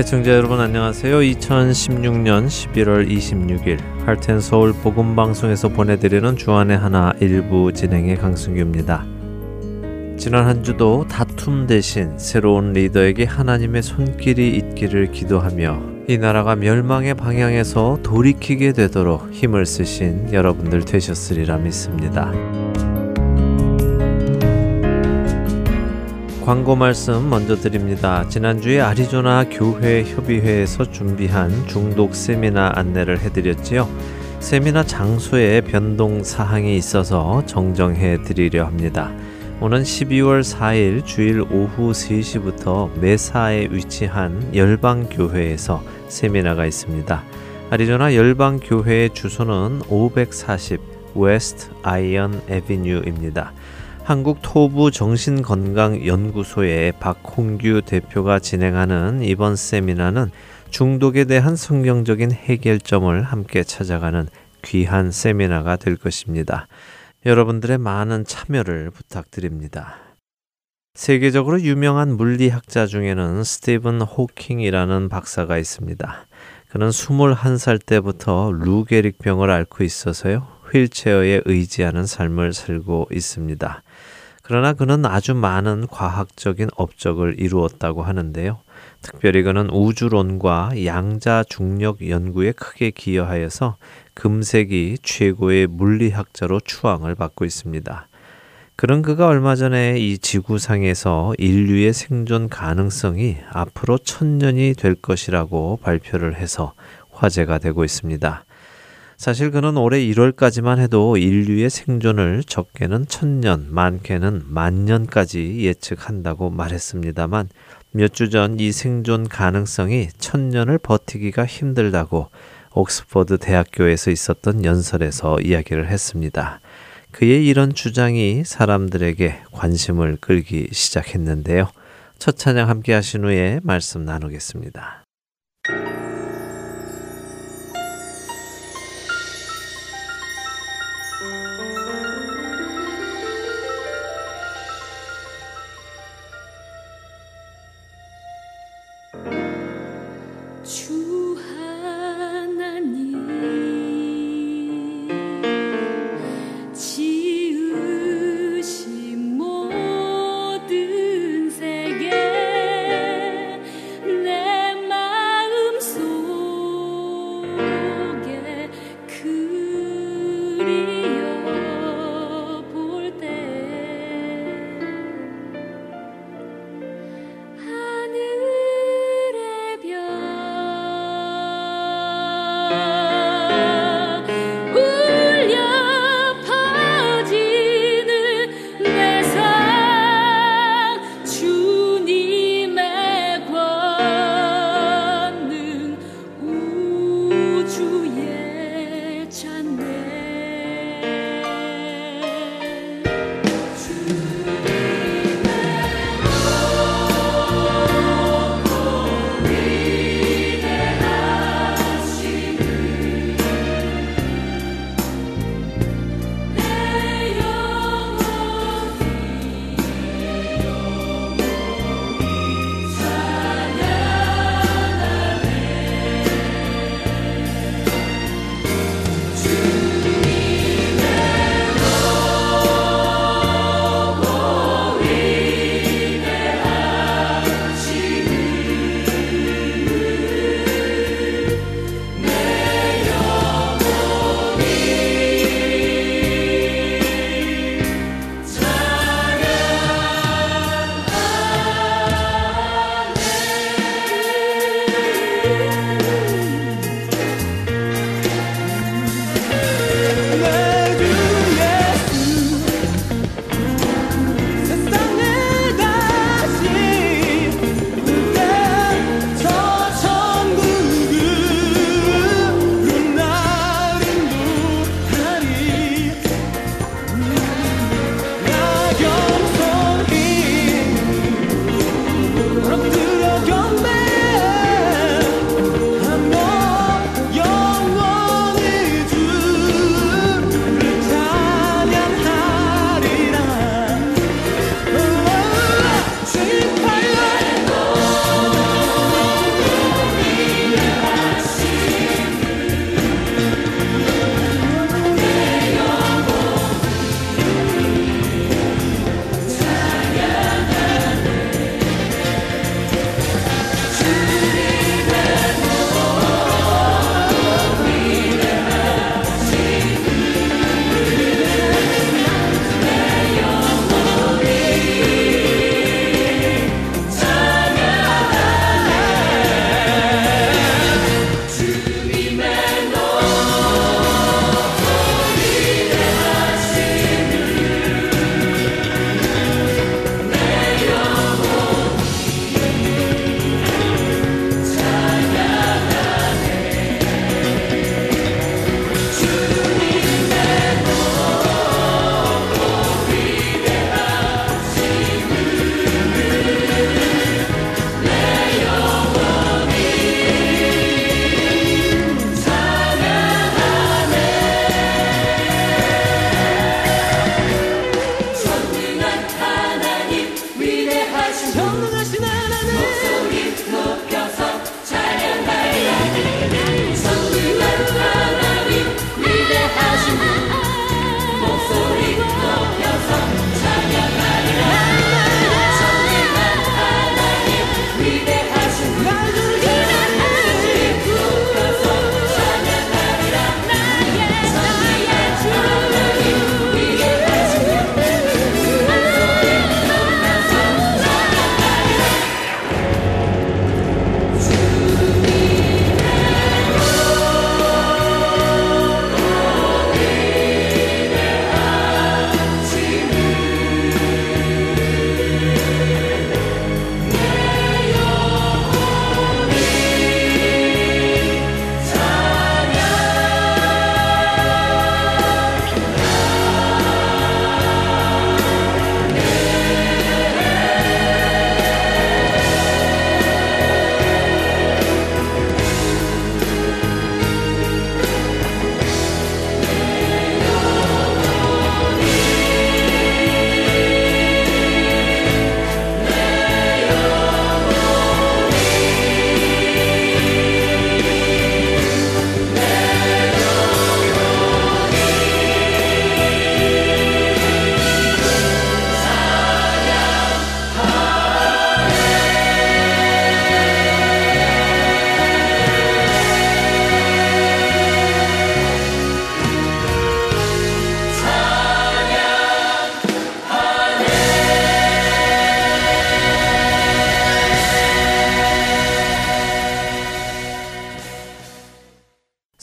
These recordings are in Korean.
애청자 여러분 안녕하세요. 2016년 11월 26일 할텐 서울 복음 방송에서 보내드리는 주안의 하나 일부 진행의 강승규입니다. 지난 한 주도 다툼 대신 새로운 리더에게 하나님의 손길이 있기를 기도하며 이 나라가 멸망의 방향에서 돌이키게 되도록 힘을 쓰신 여러분들 되셨으리라 믿습니다. 광고 말씀 먼저 드립니다. 지난주에 아리조나 교회 협의회에서 준비한 중독 세미나 안내를 해드렸지요. 세미나 장소에 변동 사항이 있어서 정정해 드리려 합니다. 오는 12월 4일 주일 오후 3시부터 메사에 위치한 열방교회에서 세미나가 있습니다. 아리조나 열방교회의 주소는 540 West Iron Avenue입니다. 한국 토부 정신건강연구소의 박홍규 대표가 진행하는 이번 세미나는 중독에 대한 성경적인 해결점을 함께 찾아가는 귀한 세미나가 될 것입니다. 여러분들의 많은 참여를 부탁드립니다. 세계적으로 유명한 물리학자 중에는 스티븐 호킹이라는 박사가 있습니다. 그는 21살 때부터 루게릭병을 앓고 있어서요. 휠체어에 의지하는 삶을 살고 있습니다. 그러나 그는 아주 많은 과학적인 업적을 이루었다고 하는데요. 특별히 그는 우주론과 양자 중력 연구에 크게 기여하여서 금세기 최고의 물리학자로 추앙을 받고 있습니다. 그런 그가 얼마 전에 이 지구상에서 인류의 생존 가능성이 앞으로 천년이 될 것이라고 발표를 해서 화제가 되고 있습니다. 사실 그는 올해 1월까지만 해도 인류의 생존을 적게는 천년, 많게는 만년까지 예측한다고 말했습니다만 몇 주 전 이 생존 가능성이 천년을 버티기가 힘들다고 옥스퍼드 대학교에서 있었던 연설에서 이야기를 했습니다. 그의 이런 주장이 사람들에게 관심을 끌기 시작했는데요. 첫 찬양 함께 하신 후에 말씀 나누겠습니다.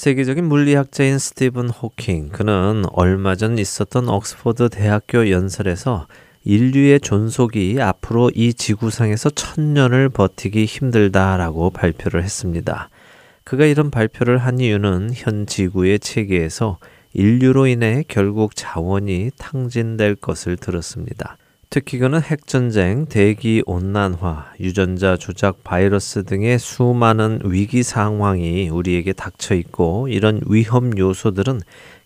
세계적인 물리학자인 스티븐 호킹, 그는 얼마 전 있었던 옥스퍼드 대학교 연설에서 인류의 존속이 앞으로 이 지구상에서 천년을 버티기 힘들다라고 발표를 했습니다. 그가 이런 발표를 한 이유는 현 지구의 체계에서 인류로 인해 결국 자원이 탕진될 것을 들었습니다. 특히 그는 핵전쟁, 대기 온난화, 유전자 조작 바이러스 등의 수많은 위기 상황이 우리에게 닥쳐 있고 이런 위험 요소들은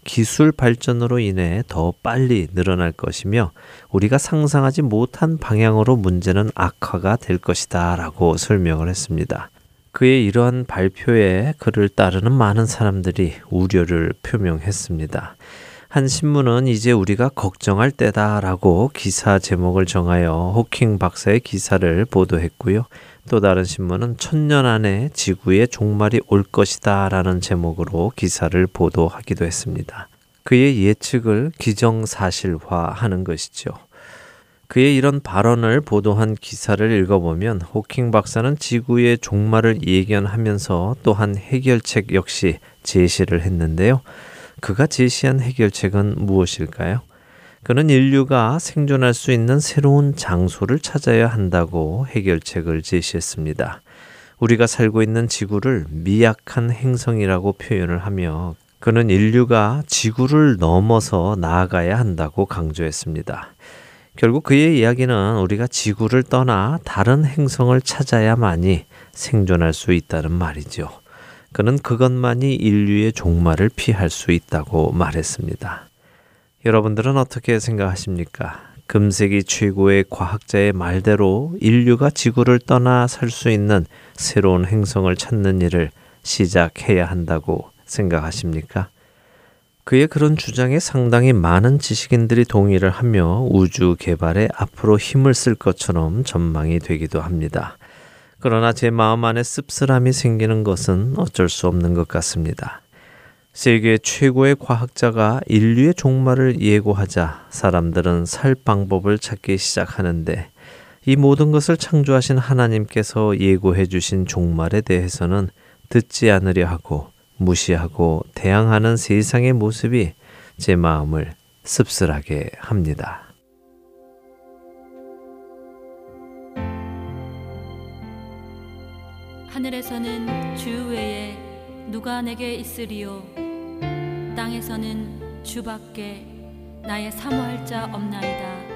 기술 발전으로 인해 더 빨리 늘어날 것이며 우리가 상상하지 못한 방향으로 문제는 악화가 될 것이다 라고 설명을 했습니다. 그의 이러한 발표에 그를 따르는 많은 사람들이 우려를 표명했습니다. 한 신문은 이제 우리가 걱정할 때다라고 기사 제목을 정하여 호킹 박사의 기사를 보도했고요. 또 다른 신문은 천년 안에 지구의 종말이 올 것이다 라는 제목으로 기사를 보도하기도 했습니다. 그의 예측을 기정사실화하는 것이죠. 그의 이런 발언을 보도한 기사를 읽어보면 호킹 박사는 지구의 종말을 예견하면서 또한 해결책 역시 제시를 했는데요. 그가 제시한 해결책은 무엇일까요? 그는 인류가 생존할 수 있는 새로운 장소를 찾아야 한다고 해결책을 제시했습니다. 우리가 살고 있는 지구를 미약한 행성이라고 표현을 하며 그는 인류가 지구를 넘어서 나아가야 한다고 강조했습니다. 결국 그의 이야기는 우리가 지구를 떠나 다른 행성을 찾아야만이 생존할 수 있다는 말이죠. 그는 그것만이 인류의 종말을 피할 수 있다고 말했습니다. 여러분들은 어떻게 생각하십니까? 금세기 최고의 과학자의 말대로 인류가 지구를 떠나 살 수 있는 새로운 행성을 찾는 일을 시작해야 한다고 생각하십니까? 그의 그런 주장에 상당히 많은 지식인들이 동의를 하며 우주 개발에 앞으로 힘을 쓸 것처럼 전망이 되기도 합니다. 그러나 제 마음 안에 씁쓸함이 생기는 것은 어쩔 수 없는 것 같습니다. 세계 최고의 과학자가 인류의 종말을 예고하자 사람들은 살 방법을 찾기 시작하는데 이 모든 것을 창조하신 하나님께서 예고해 주신 종말에 대해서는 듣지 않으려 하고 무시하고 대항하는 세상의 모습이 제 마음을 씁쓸하게 합니다. 하늘에서는 주 외에 누가 내게 있으리요? 땅에서는 주밖에 나의 사모할 자 없나이다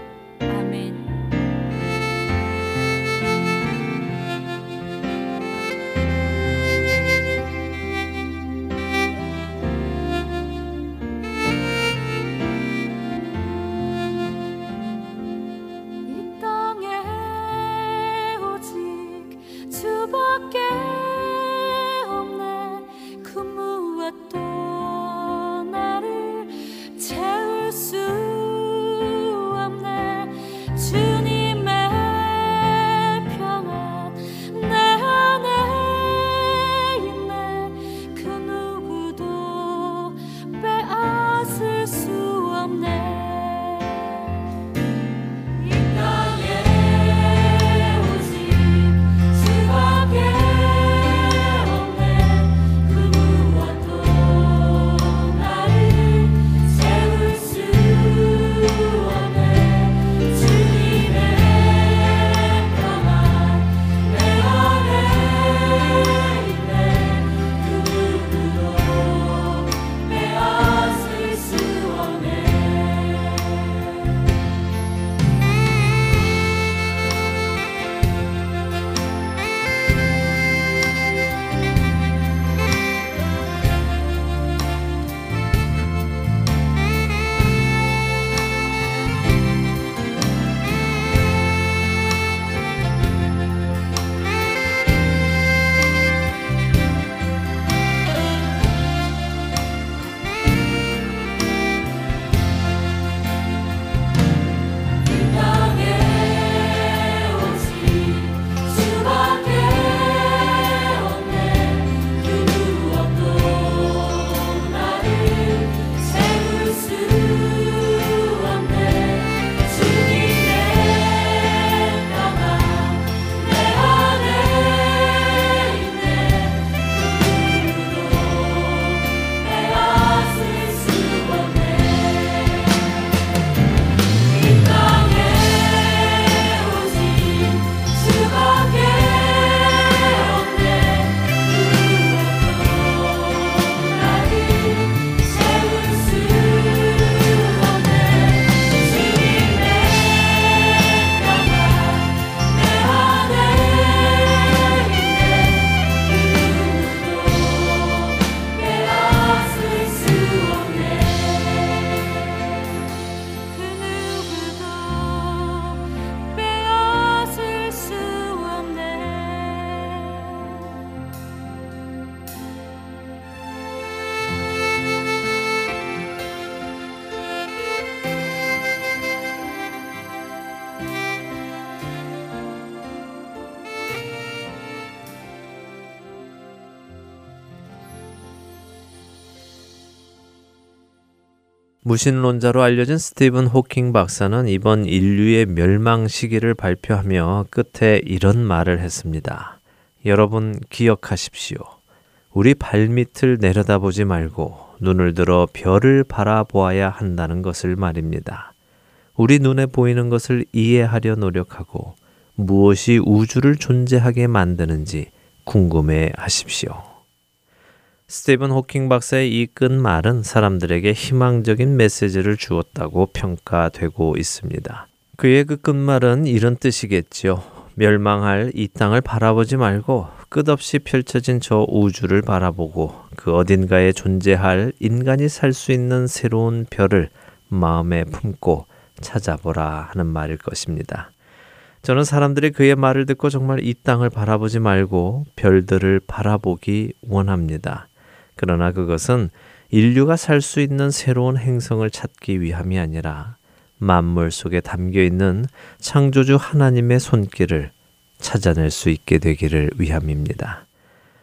무신론자로 알려진 스티븐 호킹 박사는 이번 인류의 멸망 시기를 발표하며 끝에 이런 말을 했습니다. 여러분 기억하십시오. 우리 발밑을 내려다보지 말고 눈을 들어 별을 바라보아야 한다는 것을 말입니다. 우리 눈에 보이는 것을 이해하려 노력하고 무엇이 우주를 존재하게 만드는지 궁금해 하십시오. 스티븐 호킹 박사의 이 끝말은 사람들에게 희망적인 메시지를 주었다고 평가되고 있습니다. 그의 그 끝말은 이런 뜻이겠지요. 멸망할 이 땅을 바라보지 말고 끝없이 펼쳐진 저 우주를 바라보고 그 어딘가에 존재할 인간이 살 수 있는 새로운 별을 마음에 품고 찾아보라 하는 말일 것입니다. 저는 사람들이 그의 말을 듣고 정말 이 땅을 바라보지 말고 별들을 바라보기 원합니다. 그러나 그것은 인류가 살 수 있는 새로운 행성을 찾기 위함이 아니라 만물 속에 담겨 있는 창조주 하나님의 손길을 찾아낼 수 있게 되기를 위함입니다.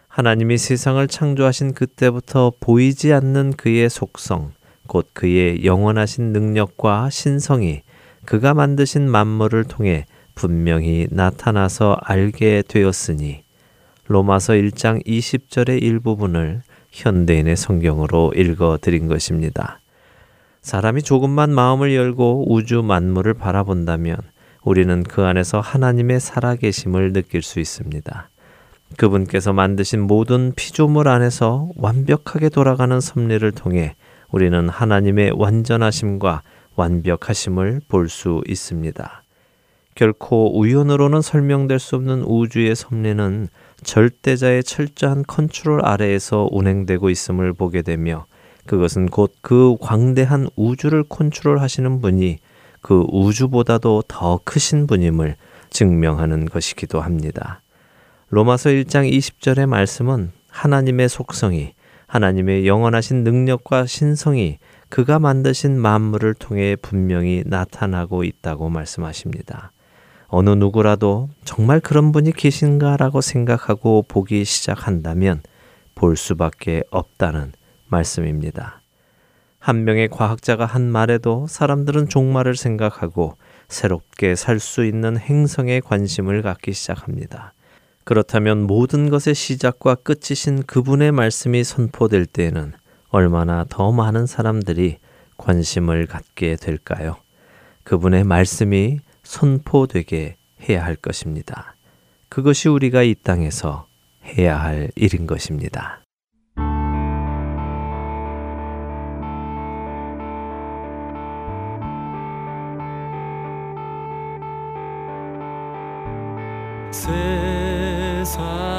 하나님이 세상을 창조하신 그때부터 보이지 않는 그의 속성, 곧 그의 영원하신 능력과 신성이 그가 만드신 만물을 통해 분명히 나타나서 알게 되었으니 로마서 1장 20절의 일부분을 현대인의 성경으로 읽어 드린 것입니다. 사람이 조금만 마음을 열고 우주 만물을 바라본다면 우리는 그 안에서 하나님의 살아계심을 느낄 수 있습니다. 그분께서 만드신 모든 피조물 안에서 완벽하게 돌아가는 섭리를 통해 우리는 하나님의 완전하심과 완벽하심을 볼 수 있습니다. 결코 우연으로는 설명될 수 없는 우주의 섭리는 절대자의 철저한 컨트롤 아래에서 운행되고 있음을 보게 되며 그것은 곧 그 광대한 우주를 컨트롤 하시는 분이 그 우주보다도 더 크신 분임을 증명하는 것이기도 합니다. 로마서 1장 20절의 말씀은 하나님의 속성이 하나님의 영원하신 능력과 신성이 그가 만드신 만물을 통해 분명히 나타나고 있다고 말씀하십니다. 어느 누구라도 정말 그런 분이 계신가라고 생각하고 보기 시작한다면 볼 수밖에 없다는 말씀입니다. 한 명의 과학자가 한 말에도 사람들은 종말을 생각하고 새롭게 살 수 있는 행성에 관심을 갖기 시작합니다. 그렇다면 모든 것의 시작과 끝이신 그분의 말씀이 선포될 때에는 얼마나 더 많은 사람들이 관심을 갖게 될까요? 그분의 말씀이 선포되게 해야 할 것입니다. 그것이 우리가 이 땅에서 해야 할 일인 것입니다. 세상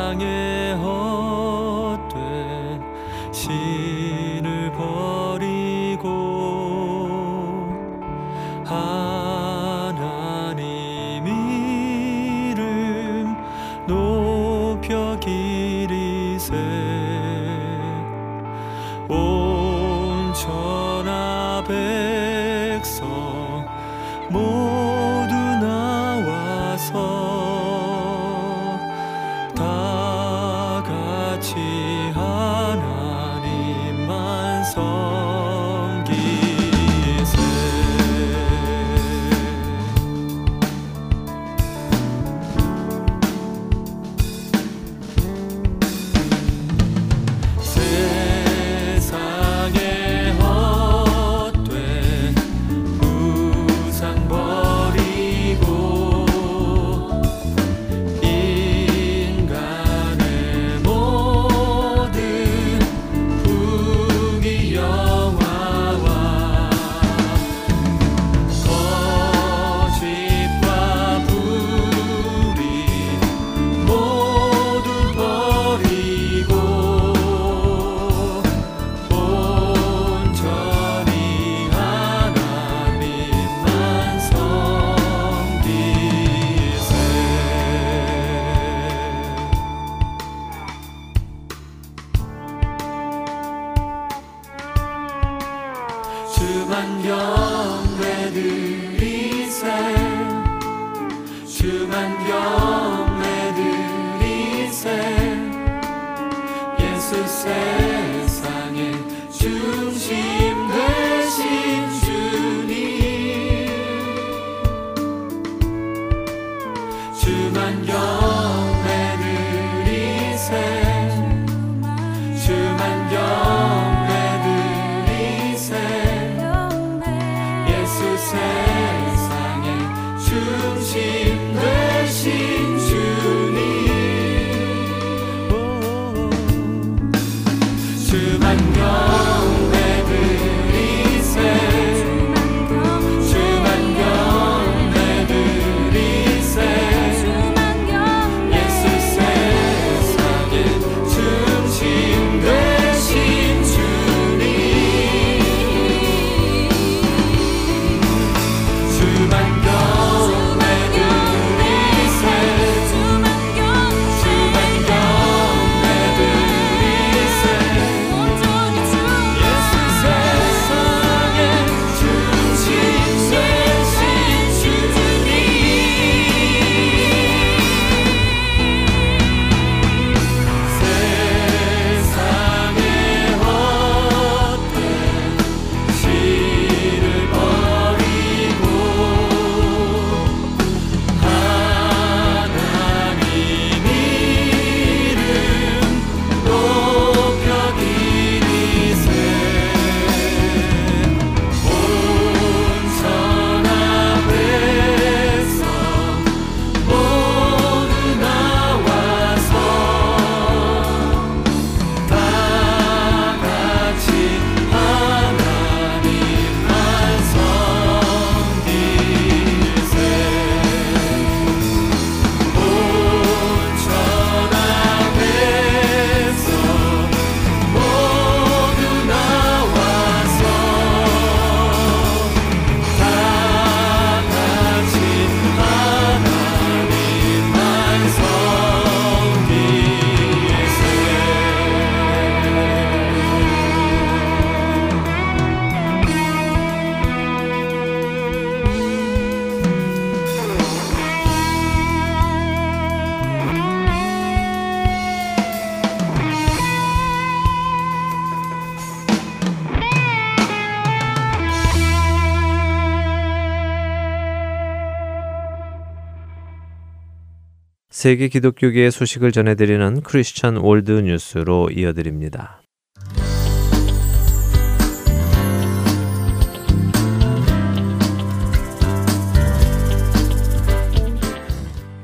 세계 기독교계의 소식을 전해드리는 Christian World News로 이어드립니다.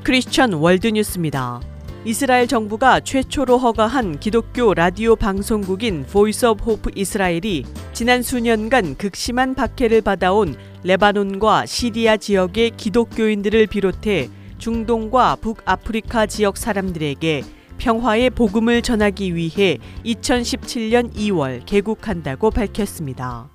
Christian World News입니다. 이스라엘 정부가 최초로 허가한 기독교 라디오 방송국인 Voice of Hope 이스라엘이 지난 수년간 극심한 박해를 받아온 레바논과 시리아 지역의 기독교인들을 비롯해 중동과 북아프리카 지역 사람들에게 평화의 복음을 전하기 위해 2017년 2월 개국한다고 밝혔습니다.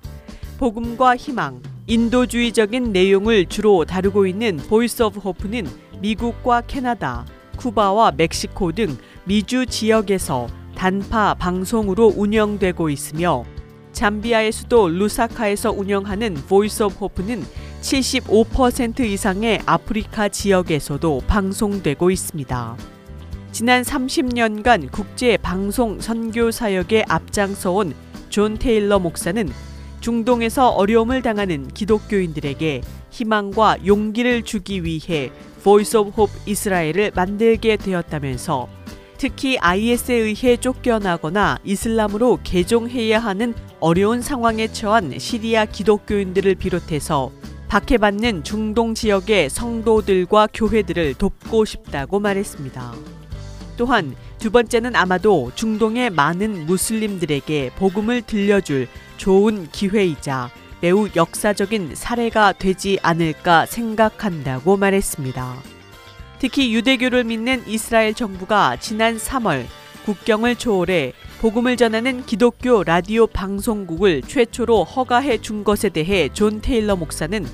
복음과 희망, 인도주의적인 내용을 주로 다루고 있는 Voice of Hope는 미국과 캐나다, 쿠바와 멕시코 등 미주 지역에서 단파 방송으로 운영되고 있으며 잠비아의 수도 루사카에서 운영하는 Voice of Hope는 75% 이상의 아프리카 지역에서도 방송되고 있습니다. 지난 30년간 국제 방송 선교 사역에 앞장서 온 존 테일러 목사는 중동에서 어려움을 당하는 기독교인들에게 희망과 용기를 주기 위해 Voice of Hope 이스라엘을 만들게 되었다면서 특히 IS에 의해 쫓겨나거나 이슬람으로 개종해야 하는 어려운 상황에 처한 시리아 기독교인들을 비롯해서 박해받는 중동 지역의 성도들과 교회들을 돕고 싶다고 말했습니다. 또한 두 번째는 아마도 중동의 많은 무슬림들에게 복음을 들려줄 좋은 기회이자 매우 역사적인 사례가 되지 않을까 생각한다고 말했습니다. 특히 유대교를 믿는 이스라엘 정부가 지난 3월 국경을 초월해 복음을 전하는 기독교 라디오 방송국을 최초로 허가해 준 것에 대해 존 테일러 목사는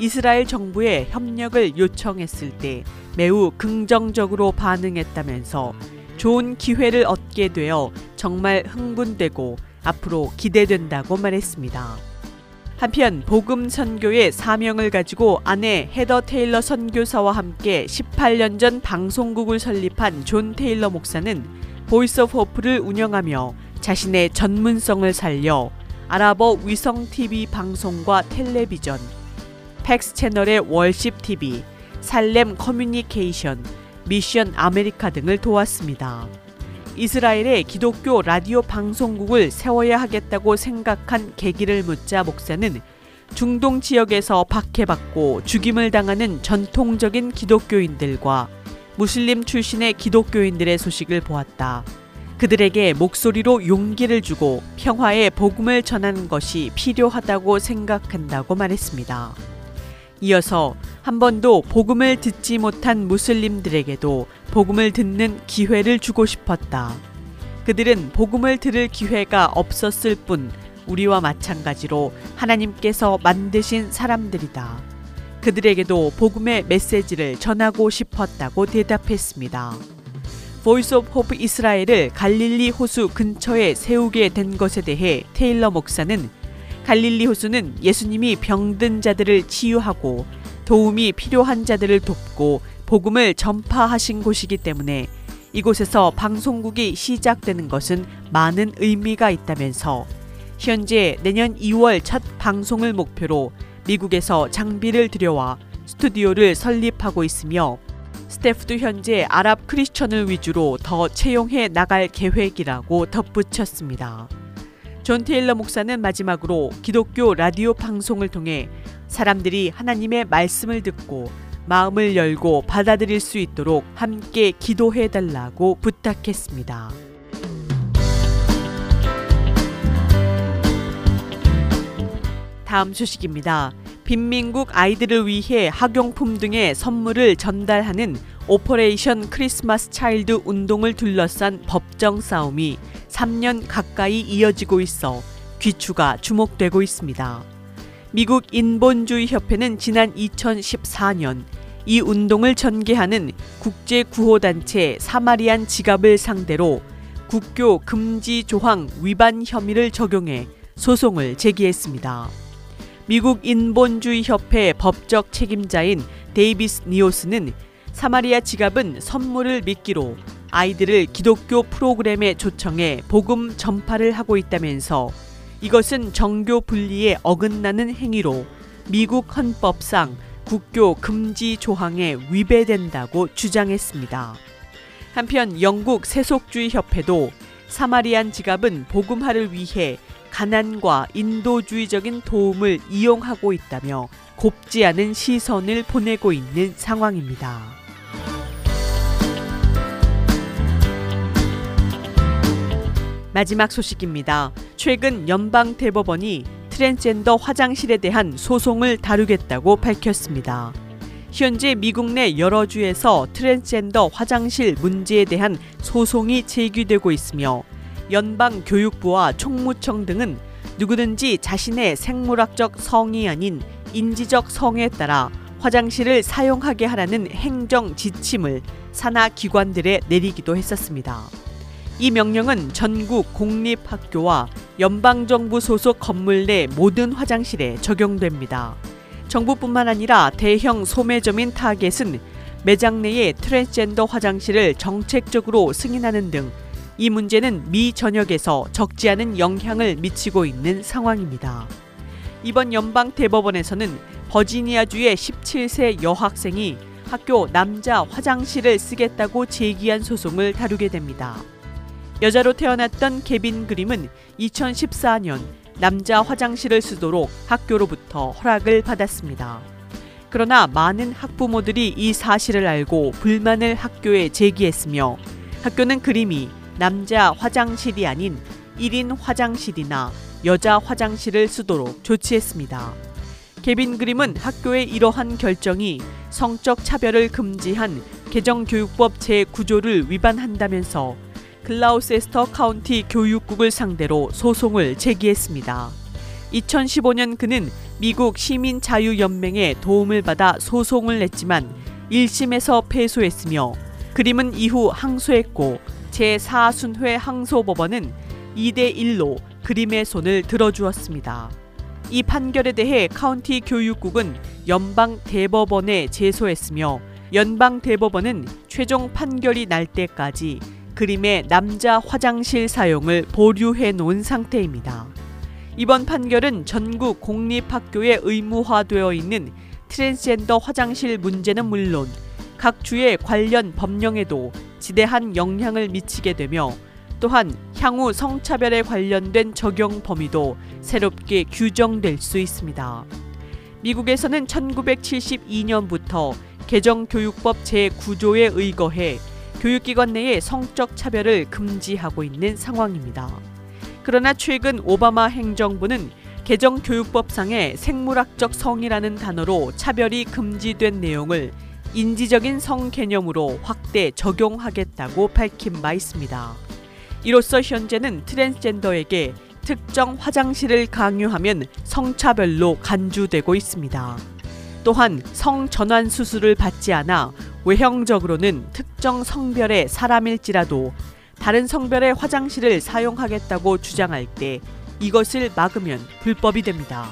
이스라엘 정부에 협력을 요청했을 때 매우 긍정적으로 반응했다면서 좋은 기회를 얻게 되어 정말 흥분되고 앞으로 기대된다고 말했습니다. 한편 복음 선교의 사명을 가지고 아내 헤더 테일러 선교사와 함께 18년 전 방송국을 설립한 존 테일러 목사는 Voice of Hope를 운영하며 자신의 전문성을 살려 아랍어 위성 TV 방송과 텔레비전, PAX 채널의 Worship TV, Salem Communication, Mission America 등을 도왔습니다. 이스라엘의 기독교 라디오 방송국을 세워야 하겠다고 생각한 계기를 묻자 목사는 중동 지역에서 박해받고 죽임을 당하는 전통적인 기독교인들과 무슬림 출신의 기독교인들의 소식을 보았다. 그들에게 목소리로 용기를 주고 평화의 복음을 전하는 것이 필요하다고 생각한다고 말했습니다. 이어서 한 번도 복음을 듣지 못한 무슬림들에게도 복음을 듣는 기회를 주고 싶었다. 그들은 복음을 들을 기회가 없었을 뿐 우리와 마찬가지로 하나님께서 만드신 사람들이다. 그들에게도 복음의 메시지를 전하고 싶었다고 대답했습니다. Voice of Hope 이스라엘을 갈릴리 호수 근처에 세우게 된 것에 대해 테일러 목사는 갈릴리 호수는 예수님이 병든 자들을 치유하고 도움이 필요한 자들을 돕고 복음을 전파하신 곳이기 때문에 이곳에서 방송국이 시작되는 것은 많은 의미가 있다면서 현재 내년 2월 첫 방송을 목표로 미국에서 장비를 들여와 스튜디오를 설립하고 있으며 스태프도 현재 아랍 크리스천을 위주로 더 채용해 나갈 계획이라고 덧붙였습니다. 존 테일러 목사는 마지막으로 기독교 라디오 방송을 통해 사람들이 하나님의 말씀을 듣고 마음을 열고 받아들일 수 있도록 함께 기도해 달라고 부탁했습니다. 다음 소식입니다. 빈민국 아이들을 위해 학용품 등의 선물을 전달하는 Operation Christmas Child 운동을 둘러싼 법정 싸움이 3년 가까이 이어지고 있어 귀추가 주목되고 있습니다. 미국 인본주의 협회는 지난 2014년 이 운동을 전개하는 국제 구호단체 사마리안 지갑을 상대로 국교 금지 조항 위반 혐의를 적용해 소송을 제기했습니다. 미국 인본주의 협회 법적 책임자인 데이비스 니오스는 사마리아 지갑은 선물을 미끼로 아이들을 기독교 프로그램에 초청해 복음 전파를 하고 있다면서 이것은 정교 분리에 어긋나는 행위로 미국 헌법상 국교 금지 조항에 위배된다고 주장했습니다. 한편 영국 세속주의 협회도 사마리안 지갑은 복음화를 위해 가난과 인도주의적인 도움을 이용하고 있다며 곱지 않은 시선을 보내고 있는 상황입니다. 마지막 소식입니다. 최근 연방 대법원이 트랜스젠더 화장실에 대한 소송을 다루겠다고 밝혔습니다. 현재 미국 내 여러 주에서 트랜스젠더 화장실 문제에 대한 소송이 제기되고 있으며 연방 교육부와 총무청 등은 누구든지 자신의 생물학적 성이 아닌 인지적 성에 따라 화장실을 사용하게 하라는 행정 지침을 산하 기관들에 내리기도 했었습니다. 이 명령은 전국 공립학교와 연방정부 소속 건물 내 모든 화장실에 적용됩니다. 정부뿐만 아니라 대형 소매점인 타겟은 매장 내의 트랜스젠더 화장실을 정책적으로 승인하는 등 이 문제는 미 전역에서 적지 않은 영향을 미치고 있는 상황입니다. 이번 연방 대법원에서는 버지니아주의 17세 여학생이 학교 남자 화장실을 쓰겠다고 제기한 소송을 다루게 됩니다. 여자로 태어났던 개빈 그림은 2014년 남자 화장실을 쓰도록 학교로부터 허락을 받았습니다. 그러나 많은 학부모들이 이 사실을 알고 불만을 학교에 제기했으며 학교는 그림이 남자 화장실이 아닌 1인 화장실이나 여자 화장실을 쓰도록 조치했습니다. 개빈 그림은 학교의 이러한 결정이 성적 차별을 금지한 개정교육법 제9조를 위반한다면서 글라우세스터 카운티 교육국을 상대로 소송을 제기했습니다. 2015년 그는 미국 시민자유연맹의 도움을 받아 소송을 냈지만 1심에서 패소했으며 그림은 이후 항소했고 제4순회 항소법원은 2대 1로 그림의 손을 들어주었습니다. 이 판결에 대해 카운티 교육국은 연방 대법원에 제소했으며 연방 대법원은 최종 판결이 날 때까지 그림의 남자 화장실 사용을 보류해 놓은 상태입니다. 이번 판결은 전국 공립학교에 의무화되어 있는 트랜스젠더 화장실 문제는 물론 각 주의 관련 법령에도 지대한 영향을 미치게 되며 또한 향후 성차별에 관련된 적용 범위도 새롭게 규정될 수 있습니다. 미국에서는 1972년부터 개정교육법 제9조에 의거해 교육기관 내의 성적 차별을 금지하고 있는 상황입니다. 그러나 최근 오바마 행정부는 개정 교육법상의 생물학적 성이라는 단어로 차별이 금지된 내용을 인지적인 성 개념으로 확대 적용하겠다고 밝힌 바 있습니다. 이로써 현재는 트랜스젠더에게 특정 화장실을 강요하면 성차별로 간주되고 있습니다. 또한 성전환 수술을 받지 않아 외형적으로는 특정 성별의 사람일지라도 다른 성별의 화장실을 사용하겠다고 주장할 때 이것을 막으면 불법이 됩니다.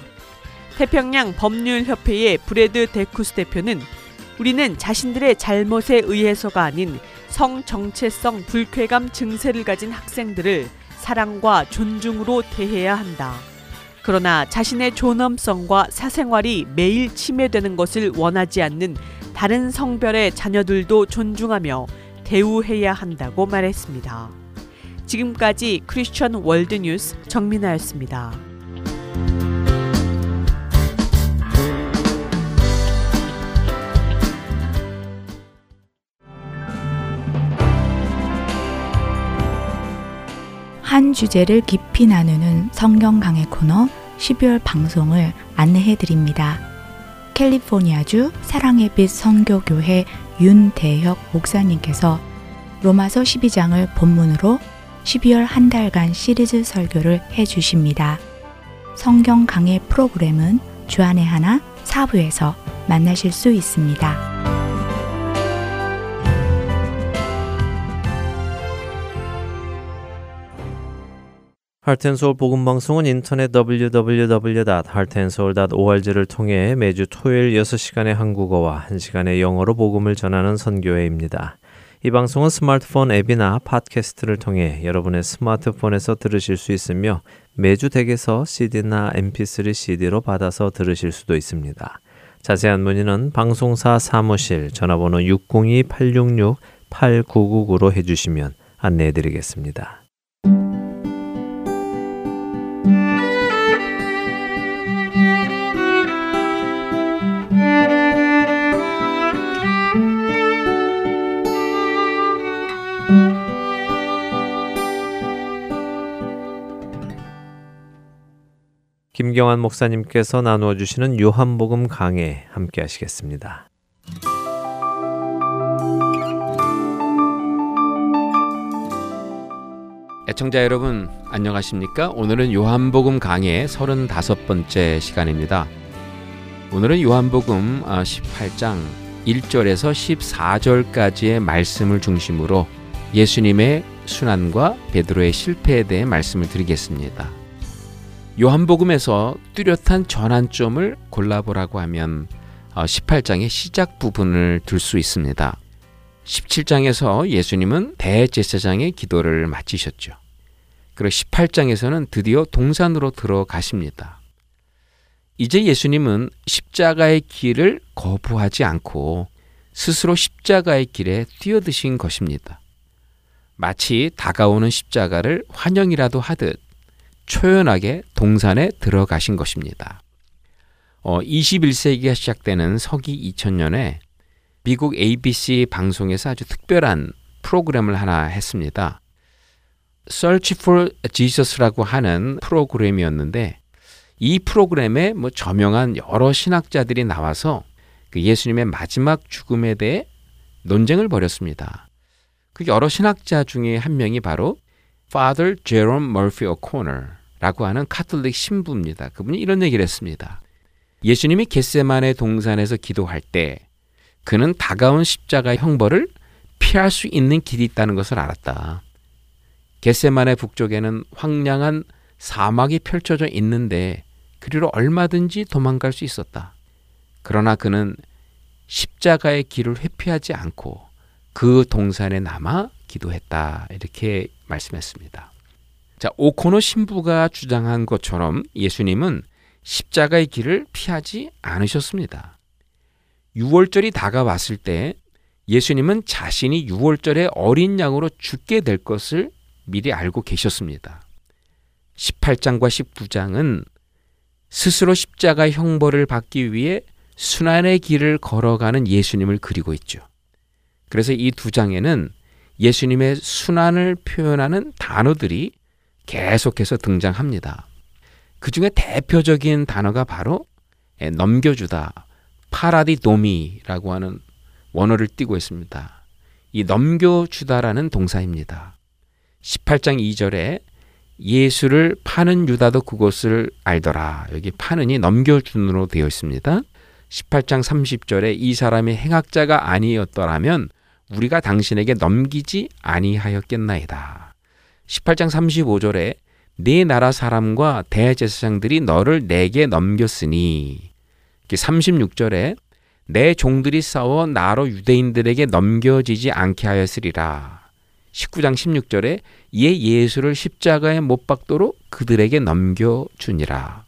태평양 법률협회의 브레드 데쿠스 대표는 우리는 자신들의 잘못에 의해서가 아닌 성 정체성 불쾌감 증세를 가진 학생들을 사랑과 존중으로 대해야 한다. 그러나 자신의 존엄성과 사생활이 매일 침해되는 것을 원하지 않는 다른 성별의 자녀들도 존중하며 대우해야 한다고 말했습니다. 지금까지 크리스천 월드뉴스 정민아였습니다. 한 주제를 깊이 나누는 성경 강의 코너 12월 방송을 안내해 드립니다. 캘리포니아주 사랑의 빛 선교교회 윤대혁 목사님께서 로마서 12장을 본문으로 12월 한 달간 시리즈 설교를 해 주십니다. 성경 강의 프로그램은 주안의 하나 사부에서 만나실 수 있습니다. 할텐서울 복음방송은 인터넷 www.heartandsoul.org를 통해 매주 토요일 6시간의 한국어와 1시간의 영어로 복음을 전하는 선교회입니다. 이 방송은 스마트폰 앱이나 팟캐스트를 통해 여러분의 스마트폰에서 들으실 수 있으며 매주 댁에서 CD나 MP3 CD로 받아서 들으실 수도 있습니다. 자세한 문의는 방송사 사무실 전화번호 602-866-8999로 해주시면 안내해 드리겠습니다. 김경환 목사님께서 나누어 주시는 요한복음 강해 함께 하시겠습니다. 애청자 여러분 안녕하십니까? 오늘은 요한복음 강의 35번째 시간입니다. 오늘은 요한복음 18장 1절에서 14절까지의 말씀을 중심으로 예수님의 순환과 베드로의 실패에 대해 말씀을 드리겠습니다. 요한복음에서 뚜렷한 전환점을 골라보라고 하면 18장의 시작 부분을 들 수 있습니다. 17장에서 예수님은 대제사장의 기도를 마치셨죠. 그리고 18장에서는 드디어 동산으로 들어가십니다. 이제 예수님은 십자가의 길을 거부하지 않고 스스로 십자가의 길에 뛰어드신 것입니다. 마치 다가오는 십자가를 환영이라도 하듯 초연하게 동산에 들어가신 것입니다. 어, 21세기가 시작되는 서기 2000년에 미국 ABC 방송에서 아주 특별한 프로그램을 하나 했습니다. Search for Jesus라고 하는 프로그램이었는데 이 프로그램에 뭐 저명한 여러 신학자들이 나와서 그 예수님의 마지막 죽음에 대해 논쟁을 벌였습니다. 그 여러 신학자 중에 한 명이 바로 Father Jerome Murphy O'Connor 라고 하는 카톨릭 신부입니다. 그분이 이런 얘기를 했습니다. 예수님이 겟세만의 동산에서 기도할 때 그는 다가온 십자가 형벌을 피할 수 있는 길이 있다는 것을 알았다. 겟세만의 북쪽에는 황량한 사막이 펼쳐져 있는데 그리로 얼마든지 도망갈 수 있었다. 그러나 그는 십자가의 길을 회피하지 않고 그 동산에 남아 기도했다. 이렇게 말씀했습니다. 자, 오코노 신부가 주장한 것처럼 예수님은 십자가의 길을 피하지 않으셨습니다. 6월절이 다가왔을 때 예수님은 자신이 6월절에 어린 양으로 죽게 될 것을 미리 알고 계셨습니다. 18장과 19장은 스스로 십자가 형벌을 받기 위해 순환의 길을 걸어가는 예수님을 그리고 있죠. 그래서 이 두 장에는 예수님의 순환을 표현하는 단어들이 계속해서 등장합니다. 그 중에 대표적인 단어가 바로 예, 넘겨주다, 파라디도미라고 하는 원어를 띠고 있습니다. 이 넘겨주다라는 동사입니다. 18장 2절에 예수를 파는 유다도 그것을 알더라. 여기 파는이 넘겨준으로 되어 있습니다. 18장 30절에 이 사람이 행악자가 아니었더라면 우리가 당신에게 넘기지 아니하였겠나이다. 18장 35절에 네 나라 사람과 대제사장들이 너를 내게 넘겼으니 36절에 내 종들이 싸워 나로 유대인들에게 넘겨지지 않게 하였으리라. 19장 16절에 이에 예수를 십자가에 못 박도록 그들에게 넘겨주니라.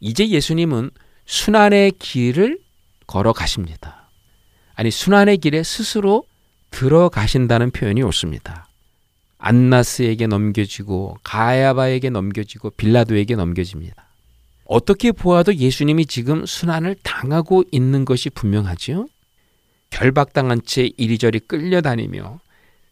이제 예수님은 순환의 길을 걸어가십니다. 아니, 순환의 길에 스스로 들어가신다는 표현이 옳습니다. 안나스에게 넘겨지고 가야바에게 넘겨지고 빌라도에게 넘겨집니다. 어떻게 보아도 예수님이 지금 순환을 당하고 있는 것이 분명하지요. 결박당한 채 이리저리 끌려다니며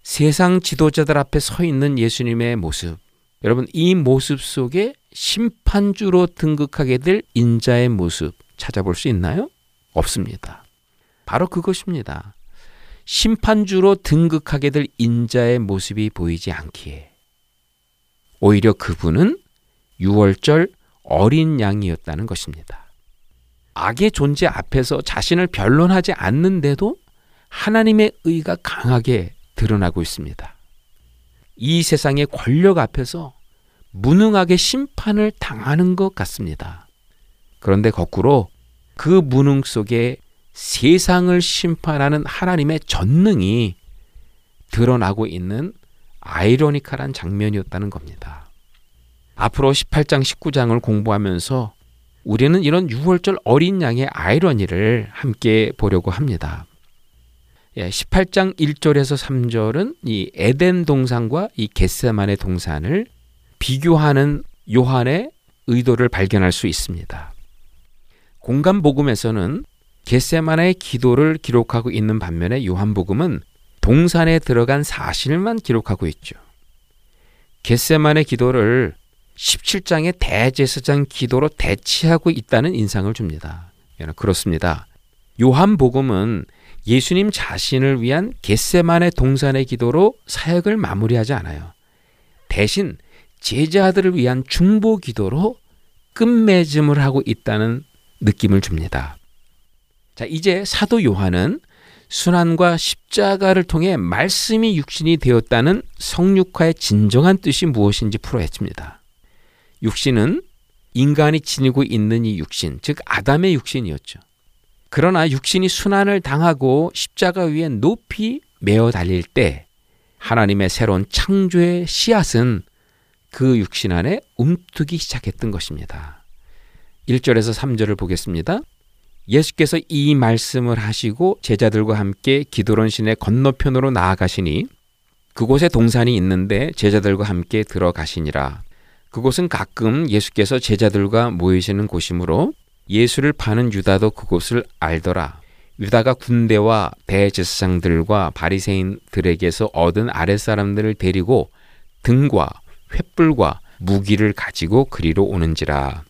세상 지도자들 앞에 서 있는 예수님의 모습. 여러분, 이 모습 속에 심판주로 등극하게 될 인자의 모습 찾아볼 수 있나요? 없습니다. 바로 그것입니다. 심판주로 등극하게 될 인자의 모습이 보이지 않기에 오히려 그분은 6월절 어린 양이었다는 것입니다. 악의 존재 앞에서 자신을 변론하지 않는데도 하나님의 의가 강하게 드러나고 있습니다. 이 세상의 권력 앞에서 무능하게 심판을 당하는 것 같습니다. 그런데 거꾸로 그 무능 속에 세상을 심판하는 하나님의 전능이 드러나고 있는 아이러니컬한 장면이었다는 겁니다. 앞으로 18장, 19장을 공부하면서 우리는 이런 6월절 어린 양의 아이러니를 함께 보려고 합니다. 18장 예, 1절에서 3절은 이 에덴 동산과 이 겟세만의 동산을 비교하는 요한의 의도를 발견할 수 있습니다. 공간 복음에서는 겟세만의 기도를 기록하고 있는 반면에 요한복음은 동산에 들어간 사실만 기록하고 있죠. 겟세만의 기도를 17장의 대제사장 기도로 대치하고 있다는 인상을 줍니다. 그렇습니다. 요한복음은 예수님 자신을 위한 겟세만의 동산의 기도로 사역을 마무리하지 않아요. 대신 제자들을 위한 중보 기도로 끝맺음을 하고 있다는 느낌을 줍니다. 자, 이제 사도 요한은 순환과 십자가를 통해 말씀이 육신이 되었다는 성육화의 진정한 뜻이 무엇인지 풀어헤칩니다. 육신은 인간이 지니고 있는 이 육신, 즉 아담의 육신이었죠. 그러나 육신이 순환을 당하고 십자가 위에 높이 메어 달릴 때 하나님의 새로운 창조의 씨앗은 그 육신 안에 움트기 시작했던 것입니다. 1절에서 3절을 보겠습니다. 예수께서 이 말씀을 하시고 제자들과 함께 기도론 신의 건너편으로 나아가시니 그곳에 동산이 있는데 제자들과 함께 들어가시니라. 그곳은 가끔 예수께서 제자들과 모이시는 곳이므로 예수를 파는 유다도 그곳을 알더라. 유다가 군대와 대제사장들과 바리새인들에게서 얻은 아랫사람들을 데리고 등과 횃불과 무기를 가지고 그리로 오는지라.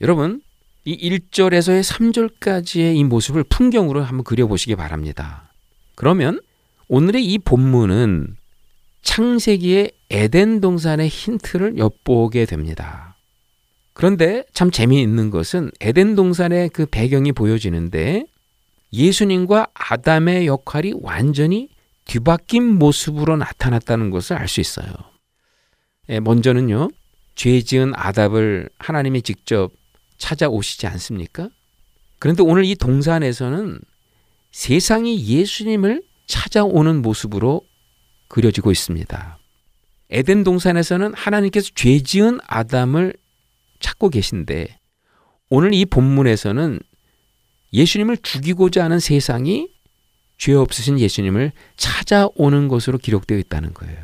여러분, 이 1절에서의 3절까지의 이 모습을 풍경으로 한번 그려보시기 바랍니다. 그러면 오늘의 이 본문은 창세기의 에덴 동산의 힌트를 엿보게 됩니다. 그런데 참 재미있는 것은 에덴 동산의 그 배경이 보여지는데 예수님과 아담의 역할이 완전히 뒤바뀐 모습으로 나타났다는 것을 알 수 있어요. 예, 먼저는요, 죄 지은 아담을 하나님이 직접 찾아오시지 않습니까? 그런데 오늘 이 동산에서는 세상이 예수님을 찾아오는 모습으로 그려지고 있습니다. 에덴 동산에서는 하나님께서 죄 지은 아담을 찾고 계신데 오늘 이 본문에서는 예수님을 죽이고자 하는 세상이 죄 없으신 예수님을 찾아오는 것으로 기록되어 있다는 거예요.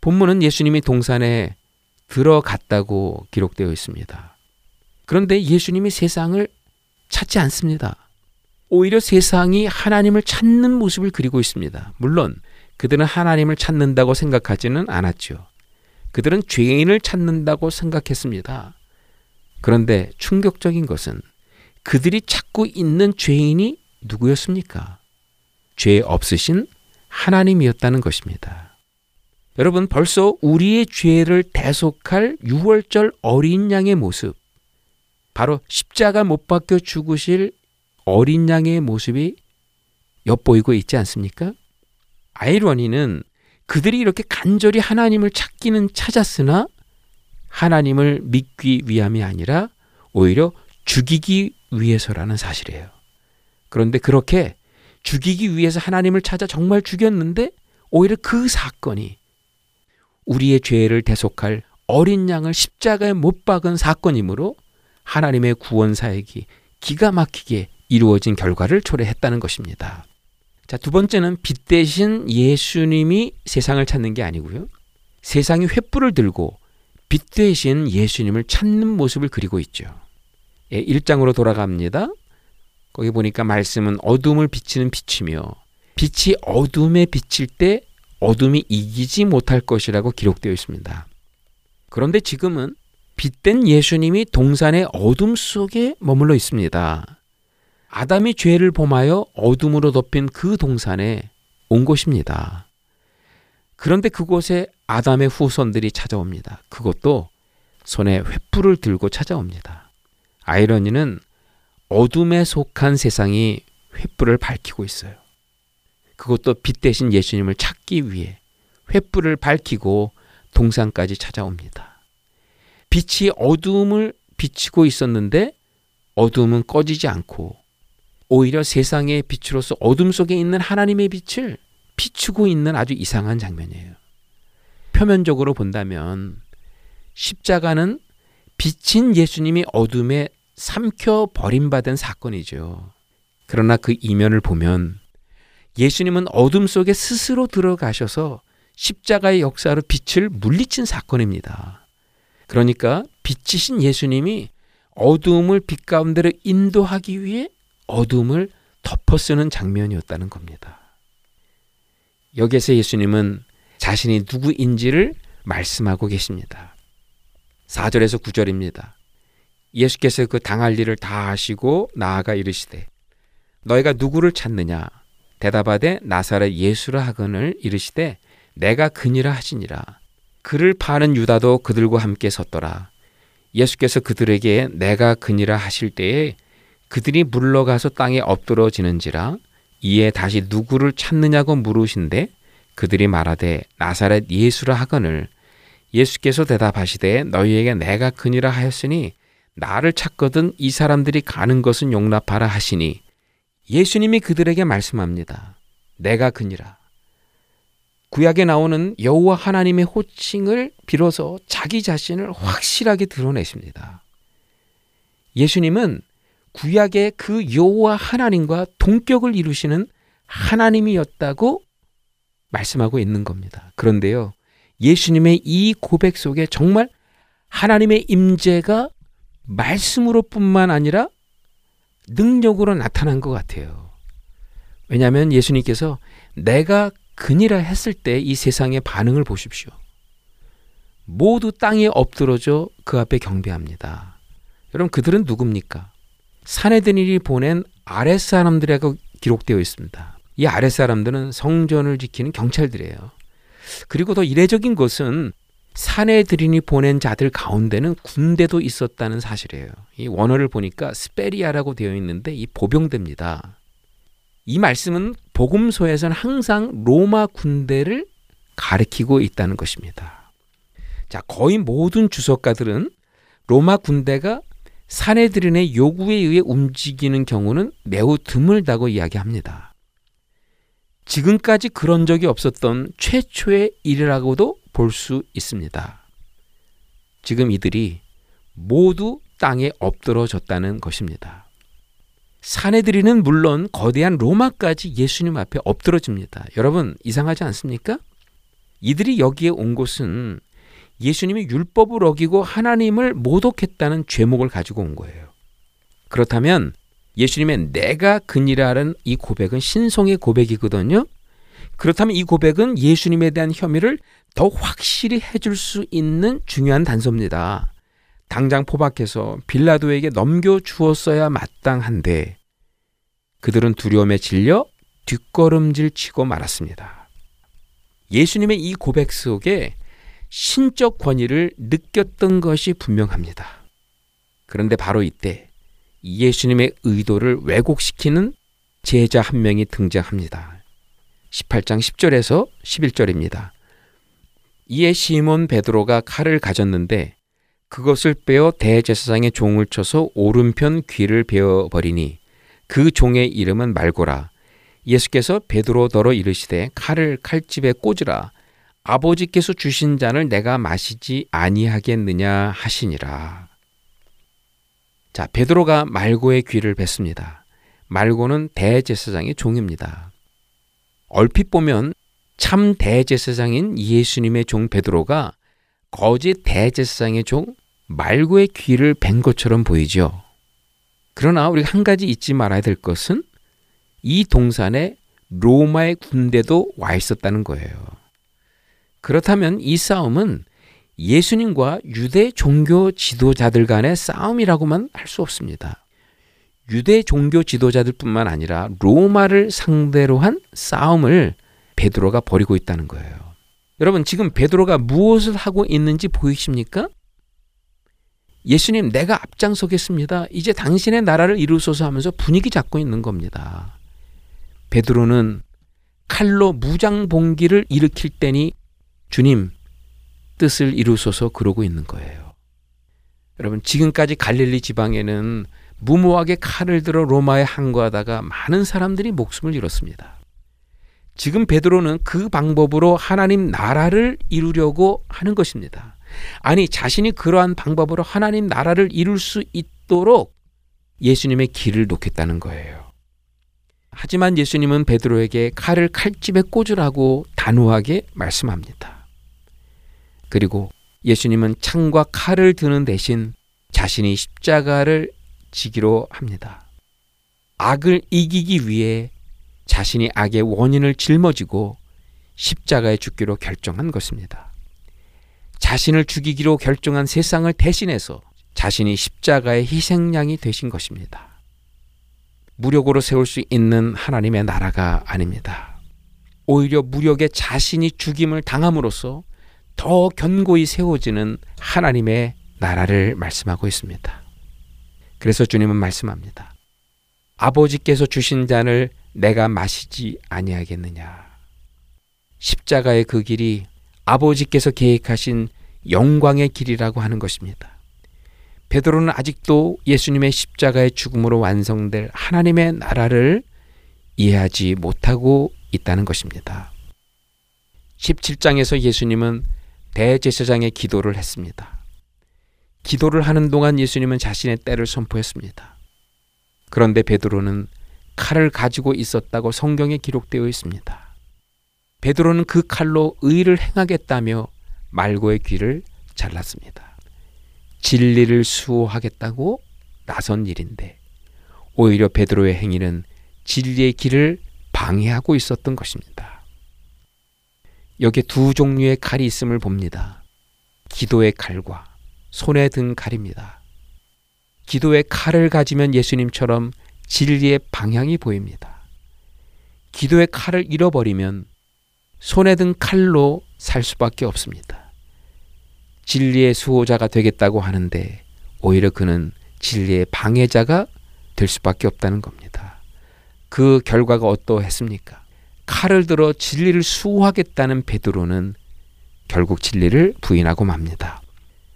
본문은 예수님이 동산에 들어갔다고 기록되어 있습니다. 그런데 예수님이 세상을 찾지 않습니다. 오히려 세상이 하나님을 찾는 모습을 그리고 있습니다. 물론 그들은 하나님을 찾는다고 생각하지는 않았죠. 그들은 죄인을 찾는다고 생각했습니다. 그런데 충격적인 것은 그들이 찾고 있는 죄인이 누구였습니까? 죄 없으신 하나님이었다는 것입니다. 여러분 벌써 우리의 죄를 대속할 6월절 어린 양의 모습 바로 십자가 못 박혀 죽으실 어린 양의 모습이 엿보이고 있지 않습니까? 아이러니는 그들이 이렇게 간절히 하나님을 찾기는 찾았으나 하나님을 믿기 위함이 아니라 오히려 죽이기 위해서라는 사실이에요. 그런데 그렇게 죽이기 위해서 하나님을 찾아 정말 죽였는데 오히려 그 사건이 우리의 죄를 대속할 어린 양을 십자가에 못 박은 사건이므로 하나님의 구원 사역이 기가 막히게 이루어진 결과를 초래했다는 것입니다. 자, 두 번째는 빛 대신 예수님이 세상을 찾는 게 아니고요. 세상이 횃불을 들고 빛 대신 예수님을 찾는 모습을 그리고 있죠. 예, 1장으로 돌아갑니다. 거기 보니까 말씀은 어둠을 비치는 빛이며 빛이 어둠에 비칠 때 어둠이 이기지 못할 것이라고 기록되어 있습니다. 그런데 지금은 빛된 예수님이 동산의 어둠 속에 머물러 있습니다. 아담이 죄를 범하여 어둠으로 덮인 그 동산에 온 곳입니다. 그런데 그곳에 아담의 후손들이 찾아옵니다. 그것도 손에 횃불을 들고 찾아옵니다. 아이러니는 어둠에 속한 세상이 횃불을 밝히고 있어요. 그것도 빛 대신 예수님을 찾기 위해 횃불을 밝히고 동산까지 찾아옵니다. 빛이 어둠을 비치고 있었는데 어둠은 꺼지지 않고 오히려 세상의 빛으로서 어둠 속에 있는 하나님의 빛을 비추고 있는 아주 이상한 장면이에요. 표면적으로 본다면 십자가는 빛인 예수님이 어둠에 삼켜 버림받은 사건이죠. 그러나 그 이면을 보면 예수님은 어둠 속에 스스로 들어가셔서 십자가의 역사로 빛을 물리친 사건입니다. 그러니까 빛이신 예수님이 어둠을 빛 가운데로 인도하기 위해 어둠을 덮어쓰는 장면이었다는 겁니다. 여기에서 예수님은 자신이 누구인지를 말씀하고 계십니다. 4절에서 9절입니다. 예수께서 그 당할 일을 다 하시고 나아가 이르시되 너희가 누구를 찾느냐 대답하되 나사렛 예수라 하거늘 이르시되 내가 그니라 하시니라 그를 파는 유다도 그들과 함께 섰더라 예수께서 그들에게 내가 그니라 하실 때에 그들이 물러가서 땅에 엎드러지는지라 이에 다시 누구를 찾느냐고 물으신데 그들이 말하되 나사렛 예수라 하거늘 예수께서 대답하시되 너희에게 내가 그니라 하였으니 나를 찾거든 이 사람들이 가는 것은 용납하라 하시니 예수님이 그들에게 말씀합니다. 내가 그니라. 구약에 나오는 여호와 하나님의 호칭을 빌어서 자기 자신을 확실하게 드러내십니다. 예수님은 구약의 그 여호와 하나님과 동격을 이루시는 하나님이었다고 말씀하고 있는 겁니다. 그런데요. 예수님의 이 고백 속에 정말 하나님의 임재가 말씀으로뿐만 아니라 능력으로 나타난 것 같아요. 왜냐하면 예수님께서 내가 그니라 했을 때 이 세상의 반응을 보십시오. 모두 땅에 엎드러져 그 앞에 경배합니다. 여러분 그들은 누굽니까? 사내들이 보낸 아랫사람들이라고 기록되어 있습니다. 이 아랫사람들은 성전을 지키는 경찰들이에요. 그리고 더 이례적인 것은 산헤드린이 보낸 자들 가운데는 군대도 있었다는 사실이에요. 이 원어를 보니까 스페이라라고 되어 있는데 이 보병대입니다. 이 말씀은 복음서에서는 항상 로마 군대를 가리키고 있다는 것입니다. 자, 거의 모든 주석가들은 로마 군대가 산헤드린의 요구에 의해 움직이는 경우는 매우 드물다고 이야기합니다. 지금까지 그런 적이 없었던 최초의 일이라고도 볼 수 있습니다. 지금 이들이 모두 땅에 엎드러졌다는 것입니다. 사내들이는 물론 거대한 로마까지 예수님 앞에 엎드러집니다. 여러분 이상하지 않습니까? 이들이 여기에 온 곳은 예수님이 율법을 어기고 하나님을 모독했다는 죄목을 가지고 온 거예요. 그렇다면 예수님의 내가 그니라는 이 고백은 신성의 고백이거든요. 그렇다면 이 고백은 예수님에 대한 혐의를 더 확실히 해줄 수 있는 중요한 단서입니다. 당장 포박해서 빌라도에게 넘겨 주었어야 마땅한데 그들은 두려움에 질려 뒷걸음질 치고 말았습니다. 예수님의 이 고백 속에 신적 권위를 느꼈던 것이 분명합니다. 그런데 바로 이때 예수님의 의도를 왜곡시키는 제자 한 명이 등장합니다. 18장 10절에서 11절입니다. 이에 시몬 베드로가 칼을 가졌는데 그것을 빼어 대제사장의 종을 쳐서 오른편 귀를 베어 버리니 그 종의 이름은 말고라. 예수께서 베드로더러 이르시되 칼을 칼집에 꽂으라. 아버지께서 주신 잔을 내가 마시지 아니하겠느냐 하시니라. 자, 베드로가 말고의 귀를 뱉습니다. 말고는 대제사장의 종입니다. 얼핏 보면 참 대제사장인 예수님의 종 베드로가 거짓 대제사장의 종 말고의 귀를 벤 것처럼 보이죠. 그러나 우리가 한 가지 잊지 말아야 될 것은 이 동산에 로마의 군대도 와 있었다는 거예요. 그렇다면 이 싸움은 예수님과 유대 종교 지도자들 간의 싸움이라고만 할 수 없습니다. 유대 종교 지도자들뿐만 아니라 로마를 상대로 한 싸움을 베드로가 벌이고 있다는 거예요. 여러분 지금 베드로가 무엇을 하고 있는지 보이십니까? 예수님 내가 앞장서겠습니다. 이제 당신의 나라를 이루소서 하면서 분위기 잡고 있는 겁니다. 베드로는 칼로 무장 봉기를 일으킬 때니 주님 뜻을 이루소서 그러고 있는 거예요. 여러분 지금까지 갈릴리 지방에는 무모하게 칼을 들어 로마에 항거하다가 많은 사람들이 목숨을 잃었습니다. 지금 베드로는 그 방법으로 하나님 나라를 이루려고 하는 것입니다. 아니 자신이 그러한 방법으로 하나님 나라를 이룰 수 있도록 예수님의 길을 놓겠다는 거예요. 하지만 예수님은 베드로에게 칼을 칼집에 꽂으라고 단호하게 말씀합니다. 그리고 예수님은 창과 칼을 드는 대신 자신이 십자가를 지기로 합니다. 악을 이기기 위해 자신이 악의 원인을 짊어지고 십자가에 죽기로 결정한 것입니다. 자신을 죽이기로 결정한 세상을 대신해서 자신이 십자가의 희생양이 되신 것입니다. 무력으로 세울 수 있는 하나님의 나라가 아닙니다. 오히려 무력에 자신이 죽임을 당함으로써 더 견고히 세워지는 하나님의 나라를 말씀하고 있습니다. 그래서 주님은 말씀합니다. 아버지께서 주신 잔을 내가 마시지 아니하겠느냐. 십자가의 그 길이 아버지께서 계획하신 영광의 길이라고 하는 것입니다. 베드로는 아직도 예수님의 십자가의 죽음으로 완성될 하나님의 나라를 이해하지 못하고 있다는 것입니다. 17장에서 예수님은 대제사장의 기도를 했습니다. 기도를 하는 동안 예수님은 자신의 때를 선포했습니다. 그런데 베드로는 칼을 가지고 있었다고 성경에 기록되어 있습니다. 베드로는 그 칼로 의를 행하겠다며 말고의 귀를 잘랐습니다. 진리를 수호하겠다고 나선 일인데 오히려 베드로의 행위는 진리의 길을 방해하고 있었던 것입니다. 여기에 두 종류의 칼이 있음을 봅니다. 기도의 칼과 손에 든 칼입니다. 기도의 칼을 가지면 예수님처럼 진리의 방향이 보입니다. 기도의 칼을 잃어버리면 손에 든 칼로 살 수밖에 없습니다. 진리의 수호자가 되겠다고 하는데 오히려 그는 진리의 방해자가 될 수밖에 없다는 겁니다. 그 결과가 어떠했습니까? 칼을 들어 진리를 수호하겠다는 베드로는 결국 진리를 부인하고 맙니다.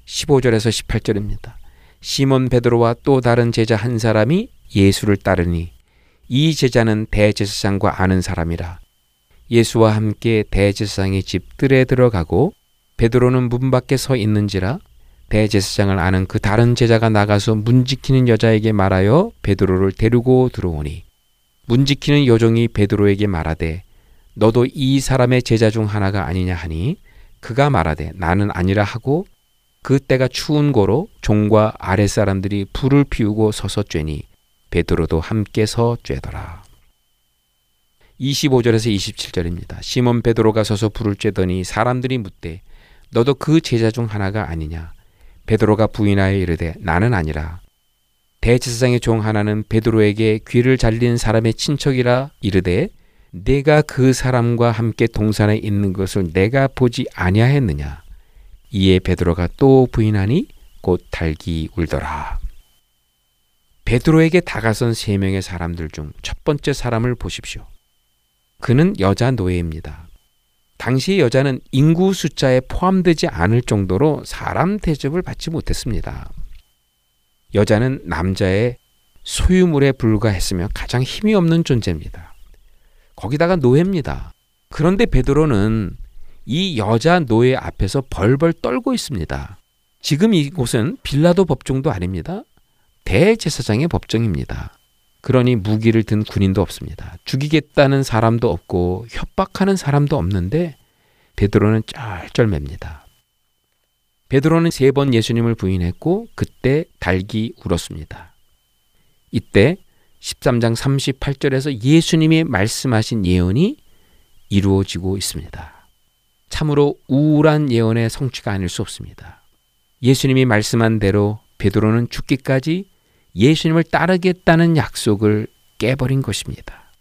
15절에서 18절입니다. 시몬 베드로와 또 다른 제자 한 사람이 예수를 따르니 이 제자는 대제사장과 아는 사람이라. 예수와 함께 대제사장의 집들에 들어가고 베드로는 문 밖에 서 있는지라 대제사장을 아는 그 다른 제자가 나가서 문 지키는 여자에게 말하여 베드로를 데리고 들어오니 문 지키는 여종이 베드로에게 말하되 너도 이 사람의 제자 중 하나가 아니냐 하니 그가 말하되 나는 아니라 하고 그 때가 추운 고로 종과 아랫사람들이 불을 피우고 서서 쬐니 베드로도 함께서 쬐더라. 25절에서 27절입니다. 시몬 베드로가 서서 불을 쬐더니 사람들이 묻되 너도 그 제자 중 하나가 아니냐? 베드로가 부인하여 이르되 나는 아니라. 대제사장의 종 하나는 베드로에게 귀를 잘린 사람의 친척이라 이르되 내가 그 사람과 함께 동산에 있는 것을 내가 보지 아니하였느냐? 이에 베드로가 또 부인하니 곧 달기 울더라. 베드로에게 다가선 세 명의 사람들 중 첫 번째 사람을 보십시오. 그는 여자 노예입니다. 당시 여자는 인구 숫자에 포함되지 않을 정도로 사람 대접을 받지 못했습니다. 여자는 남자의 소유물에 불과했으며 가장 힘이 없는 존재입니다. 거기다가 노예입니다. 그런데 베드로는 이 여자 노예 앞에서 벌벌 떨고 있습니다. 지금 이곳은 빌라도 법정도 아닙니다. 대제사장의 법정입니다. 그러니 무기를 든 군인도 없습니다. 죽이겠다는 사람도 없고 협박하는 사람도 없는데 베드로는 쩔쩔맵니다. 베드로는 세 번 예수님을 부인했고 그때 달기 울었습니다. 이때 13장 38절에서 예수님이 말씀하신 예언이 이루어지고 있습니다. 참으로 우울한 예언의 성취가 아닐 수 없습니다. 예수님이 말씀한 대로 베드로는 죽기까지 예수님을 따르겠다는 약속을 깨버린 것입니다.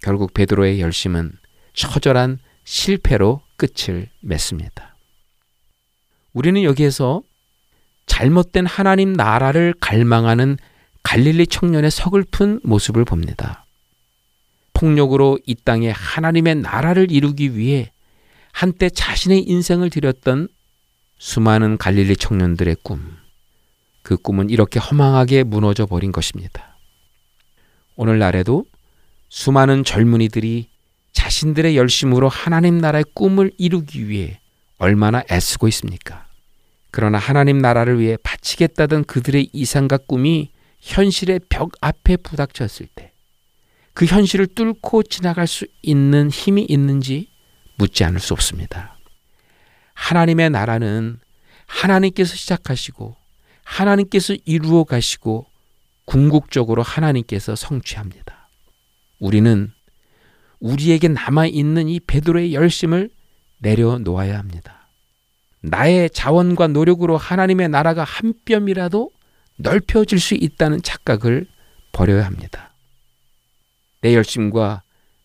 결국 베드로의 열심은 처절한 실패로 끝을 맺습니다. 우리는 여기에서 잘못된 하나님 나라를 갈망하는 갈릴리 청년의 서글픈 모습을 봅니다. 폭력으로 이 땅에 하나님의 나라를 이루기 위해 한때 자신의 인생을 들였던 수많은 갈릴리 청년들의 꿈. 그 꿈은 이렇게 허망하게 무너져 버린 것입니다. 오늘날에도 수많은 젊은이들이 자신들의 열심으로 하나님 나라의 꿈을 이루기 위해 얼마나 애쓰고 있습니까? 그러나 하나님 나라를 위해 바치겠다던 그들의 이상과 꿈이 현실의 벽 앞에 부닥쳤을 때 그 현실을 뚫고 지나갈 수 있는 힘이 있는지 묻지 않을 수 없습니다. 하나님의 나라는 하나님께서 시작하시고 하나님께서 이루어 가시고 궁극적으로 하나님께서 성취합니다. 우리는 우리에게 남아 있는 이 베드로의 열심을 내려놓아야 합니다. 나의 자원과 노력으로 하나님의 나라가 한 뼘이라도 넓혀질 수 있다는 착각을 버려야 합니다. 내 열심과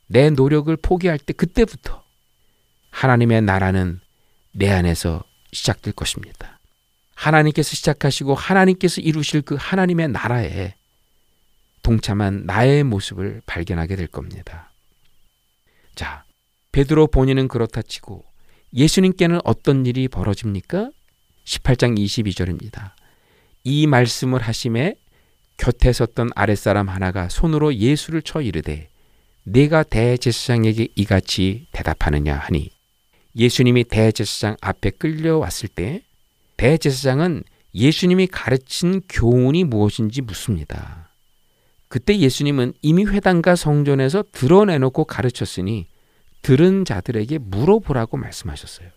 내 노력을 포기할 때 그때부터 하나님의 나라는 내 안에서 시작될 것입니다. 하나님께서 시작하시고 하나님께서 이루실 그 하나님의 나라에 동참한 나의 모습을 발견하게 될 겁니다. 자, 베드로 본인은 그렇다 치고 예수님께는 어떤 일이 벌어집니까? 18장 22절입니다. 이 말씀을 하심에 곁에 섰던 아랫사람 하나가 손으로 예수를 쳐 이르되 내가 대제사장에게 이같이 대답하느냐 하니 예수님이 대제사장 앞에 끌려왔을 때 대제사장은 예수님이 가르친 교훈이 무엇인지 묻습니다. 그때 예수님은 이미 회당과 성전에서 드러내놓고 가르쳤으니 들은 자들에게 물어보라고 말씀하셨어요.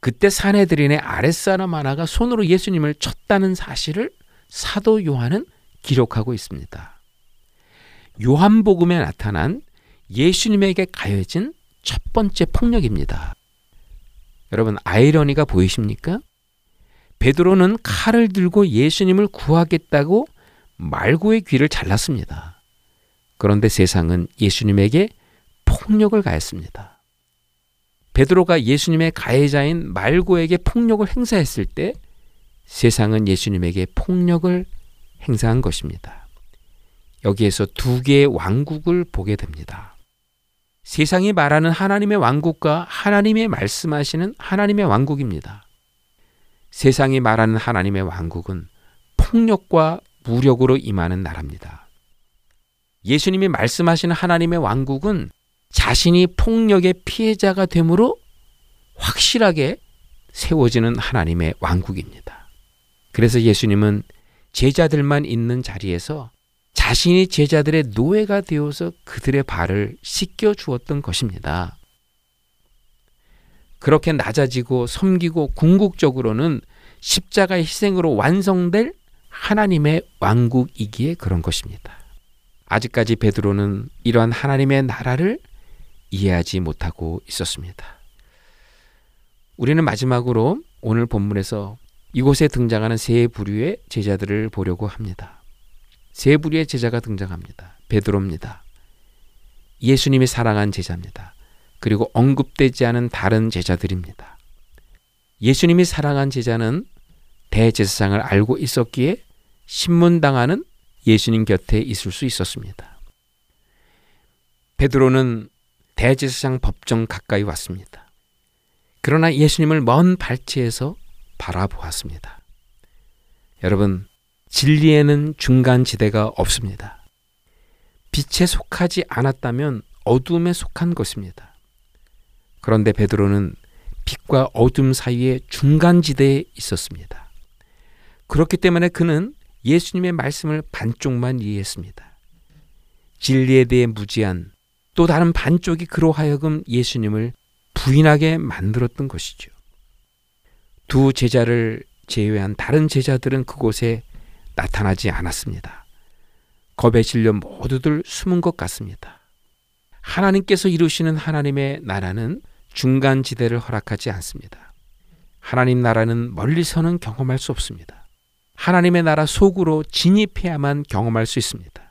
그때 사내들인의 아랫사람 하나가 손으로 예수님을 쳤다는 사실을 사도 요한은 기록하고 있습니다. 요한복음에 나타난 예수님에게 가해진 첫 번째 폭력입니다. 여러분 아이러니가 보이십니까? 베드로는 칼을 들고 예수님을 구하겠다고 말고의 귀를 잘랐습니다. 그런데 세상은 예수님에게 폭력을 가했습니다. 베드로가 예수님의 가해자인 말고에게 폭력을 행사했을 때 세상은 예수님에게 폭력을 행사한 것입니다. 여기에서 두 개의 왕국을 보게 됩니다. 세상이 말하는 하나님의 왕국과 하나님의 말씀하시는 하나님의 왕국입니다. 세상이 말하는 하나님의 왕국은 폭력과 무력으로 임하는 나라입니다. 예수님이 말씀하시는 하나님의 왕국은 자신이 폭력의 피해자가 되므로 확실하게 세워지는 하나님의 왕국입니다. 그래서 예수님은 제자들만 있는 자리에서 자신이 제자들의 노예가 되어서 그들의 발을 씻겨 주었던 것입니다. 그렇게 낮아지고 섬기고 궁극적으로는 십자가의 희생으로 완성될 하나님의 왕국이기에 그런 것입니다. 아직까지 베드로는 이러한 하나님의 나라를 이해하지 못하고 있었습니다. 우리는 마지막으로 오늘 본문에서 이곳에 등장하는 세 부류의 제자들을 보려고 합니다. 세 부류의 제자가 등장합니다. 베드로입니다. 예수님이 사랑한 제자입니다. 그리고 언급되지 않은 다른 제자들입니다. 예수님이 사랑한 제자는 대제사장을 알고 있었기에 신문당하는 예수님 곁에 있을 수 있었습니다. 베드로는 대제사장 법정 가까이 왔습니다. 그러나 예수님을 먼 발치에서 바라보았습니다. 여러분, 진리에는 중간 지대가 없습니다. 빛에 속하지 않았다면 어둠에 속한 것입니다. 그런데 베드로는 빛과 어둠 사이의 중간 지대에 있었습니다. 그렇기 때문에 그는 예수님의 말씀을 반쪽만 이해했습니다. 진리에 대해 무지한 또 다른 반쪽이 그로 하여금 예수님을 부인하게 만들었던 것이죠. 두 제자를 제외한 다른 제자들은 그곳에 나타나지 않았습니다. 겁에 질려 모두들 숨은 것 같습니다. 하나님께서 이루시는 하나님의 나라는 중간 지대를 허락하지 않습니다. 하나님 나라는 멀리서는 경험할 수 없습니다. 하나님의 나라 속으로 진입해야만 경험할 수 있습니다.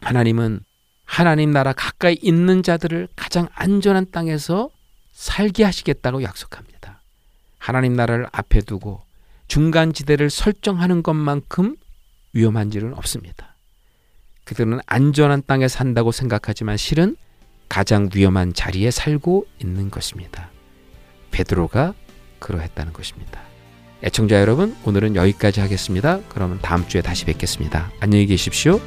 하나님은 하나님 나라 가까이 있는 자들을 가장 안전한 땅에서 살게 하시겠다고 약속합니다. 하나님 나라를 앞에 두고 중간 지대를 설정하는 것만큼 위험한 일은 없습니다. 그들은 안전한 땅에 산다고 생각하지만 실은 가장 위험한 자리에 살고 있는 것입니다. 베드로가 그러했다는 것입니다. 애청자 여러분, 오늘은 여기까지 하겠습니다. 그러면 다음 주에 다시 뵙겠습니다. 안녕히 계십시오.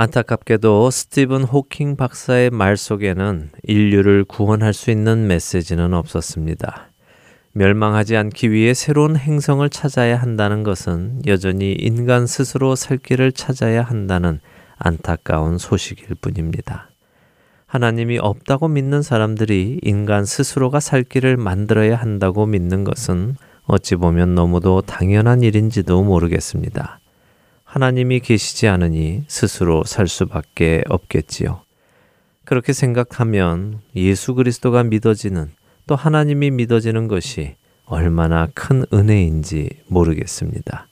안타깝게도 스티븐 호킹 박사의 말 속에는 인류를 구원할 수 있는 메시지는 없었습니다. 멸망하지 않기 위해 새로운 행성을 찾아야 한다는 것은 여전히 인간 스스로 살 길을 찾아야 한다는 안타까운 소식일 뿐입니다. 하나님이 없다고 믿는 사람들이 인간 스스로가 살 길을 만들어야 한다고 믿는 것은 어찌 보면 너무도 당연한 일인지도 모르겠습니다. 하나님이 계시지 않으니 스스로 살 수밖에 없겠지요. 그렇게 생각하면 예수 그리스도가 믿어지는 또 하나님이 믿어지는 것이 얼마나 큰 은혜인지 모르겠습니다.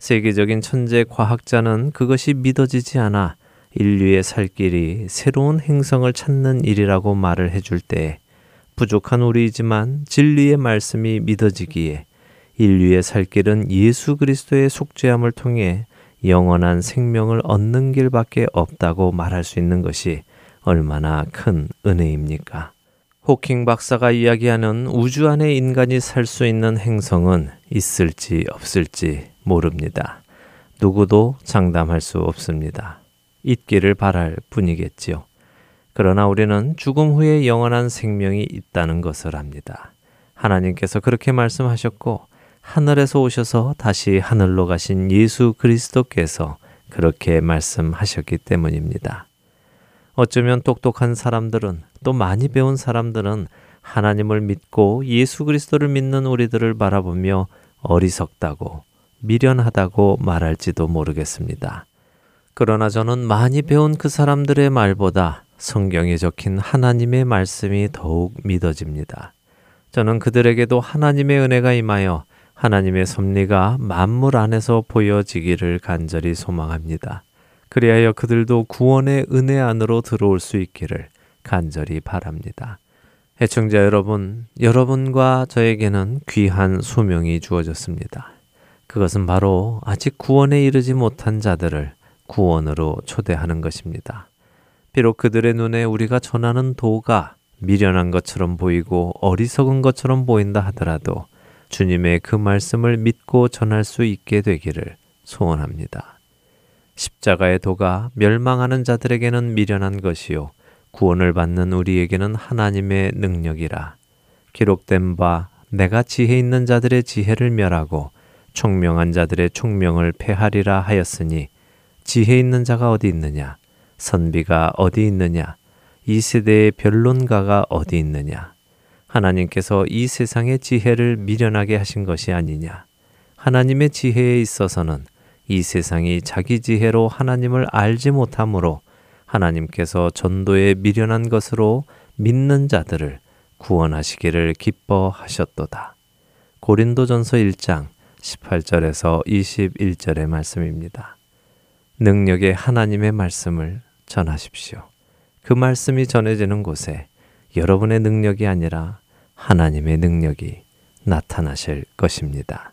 세계적인 천재 과학자는 그것이 믿어지지 않아 인류의 살 길이 새로운 행성을 찾는 일이라고 말을 해줄 때 부족한 우리이지만 진리의 말씀이 믿어지기에 인류의 살 길은 예수 그리스도의 속죄함을 통해 영원한 생명을 얻는 길밖에 없다고 말할 수 있는 것이 얼마나 큰 은혜입니까? 호킹 박사가 이야기하는 우주 안에 인간이 살 수 있는 행성은 있을지 없을지 모릅니다. 누구도 장담할 수 없습니다. 있기를 바랄 뿐이겠지요. 그러나 우리는 죽음 후에 영원한 생명이 있다는 것을 압니다. 하나님께서 그렇게 말씀하셨고 하늘에서 오셔서 다시 하늘로 가신 예수 그리스도께서 그렇게 말씀하셨기 때문입니다. 어쩌면 똑똑한 사람들은 또 많이 배운 사람들은 하나님을 믿고 예수 그리스도를 믿는 우리들을 바라보며 어리석다고 미련하다고 말할지도 모르겠습니다. 그러나 저는 많이 배운 그 사람들의 말보다 성경에 적힌 하나님의 말씀이 더욱 믿어집니다. 저는 그들에게도 하나님의 은혜가 임하여 하나님의 섭리가 만물 안에서 보여지기를 간절히 소망합니다. 그리하여 그들도 구원의 은혜 안으로 들어올 수 있기를 간절히 바랍니다. 애청자 여러분, 여러분과 저에게는 귀한 소명이 주어졌습니다. 그것은 바로 아직 구원에 이르지 못한 자들을 구원으로 초대하는 것입니다. 비록 그들의 눈에 우리가 전하는 도가 미련한 것처럼 보이고 어리석은 것처럼 보인다 하더라도 주님의 그 말씀을 믿고 전할 수 있게 되기를 소원합니다. 십자가의 도가 멸망하는 자들에게는 미련한 것이요 구원을 받는 우리에게는 하나님의 능력이라. 기록된 바 내가 지혜 있는 자들의 지혜를 멸하고 총명한 자들의 총명을 패하리라 하였으니 지혜 있는 자가 어디 있느냐? 선비가 어디 있느냐? 이 세대의 변론가가 어디 있느냐 하나님께서 이 세상의 지혜를 미련하게 하신 것이 아니냐. 하나님의 지혜에 있어서는 이 세상이 자기 지혜로 하나님을 알지 못하므로 하나님께서 전도에 미련한 것으로 믿는 자들을 구원하시기를 기뻐하셨도다. 고린도전서 1장 18절에서 21절의 말씀입니다. 능력의 하나님의 말씀을 전하십시오. 그 말씀이 전해지는 곳에 여러분의 능력이 아니라 하나님의 능력이 나타나실 것입니다.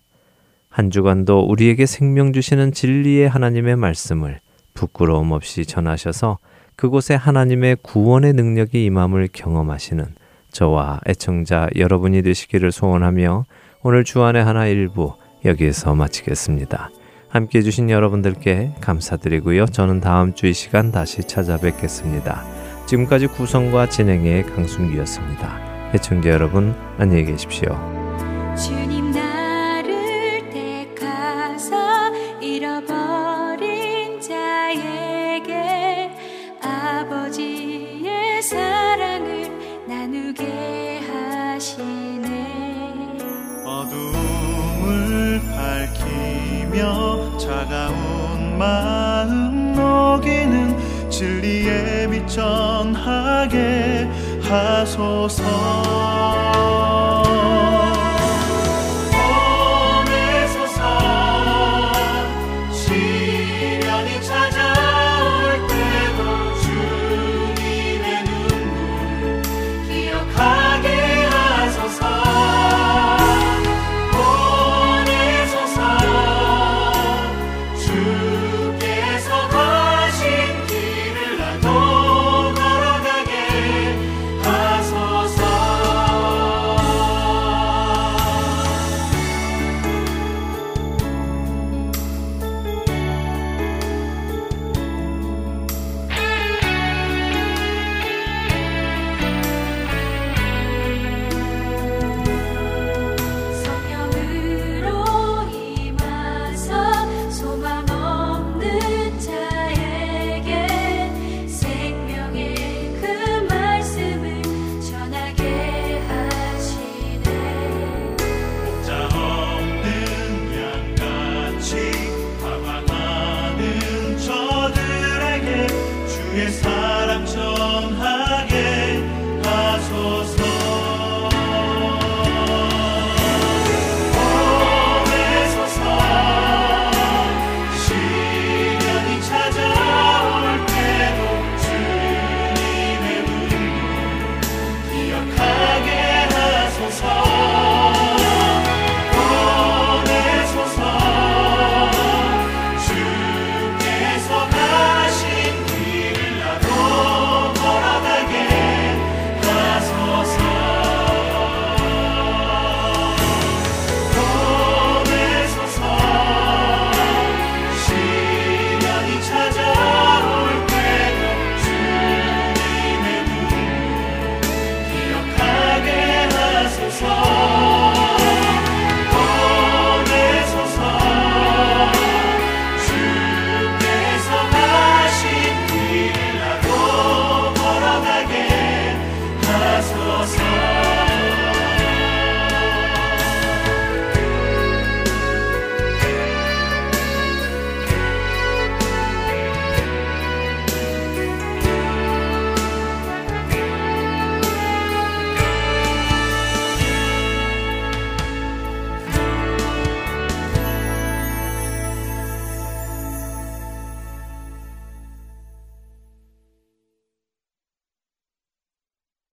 한 주간도 우리에게 생명 주시는 진리의 하나님의 말씀을 부끄러움 없이 전하셔서 그곳에 하나님의 구원의 능력이 임함을 경험하시는 저와 애청자 여러분이 되시기를 소원하며 오늘 주안의 하나 일부 여기에서 마치겠습니다. 함께 해주신 여러분들께 감사드리고요. 저는 다음 주 이 시간 다시 찾아뵙겠습니다. 지금까지 구성과 진행의 강순기였습니다. 애청자 여러분 안녕히 계십시오. 주님 나를 택하사 잃어버린 자에게 아버지의 사랑을 나누게 하시네 어둠을 밝히며 차가운 마음 녹이는 진리의 빛 전하게 하소서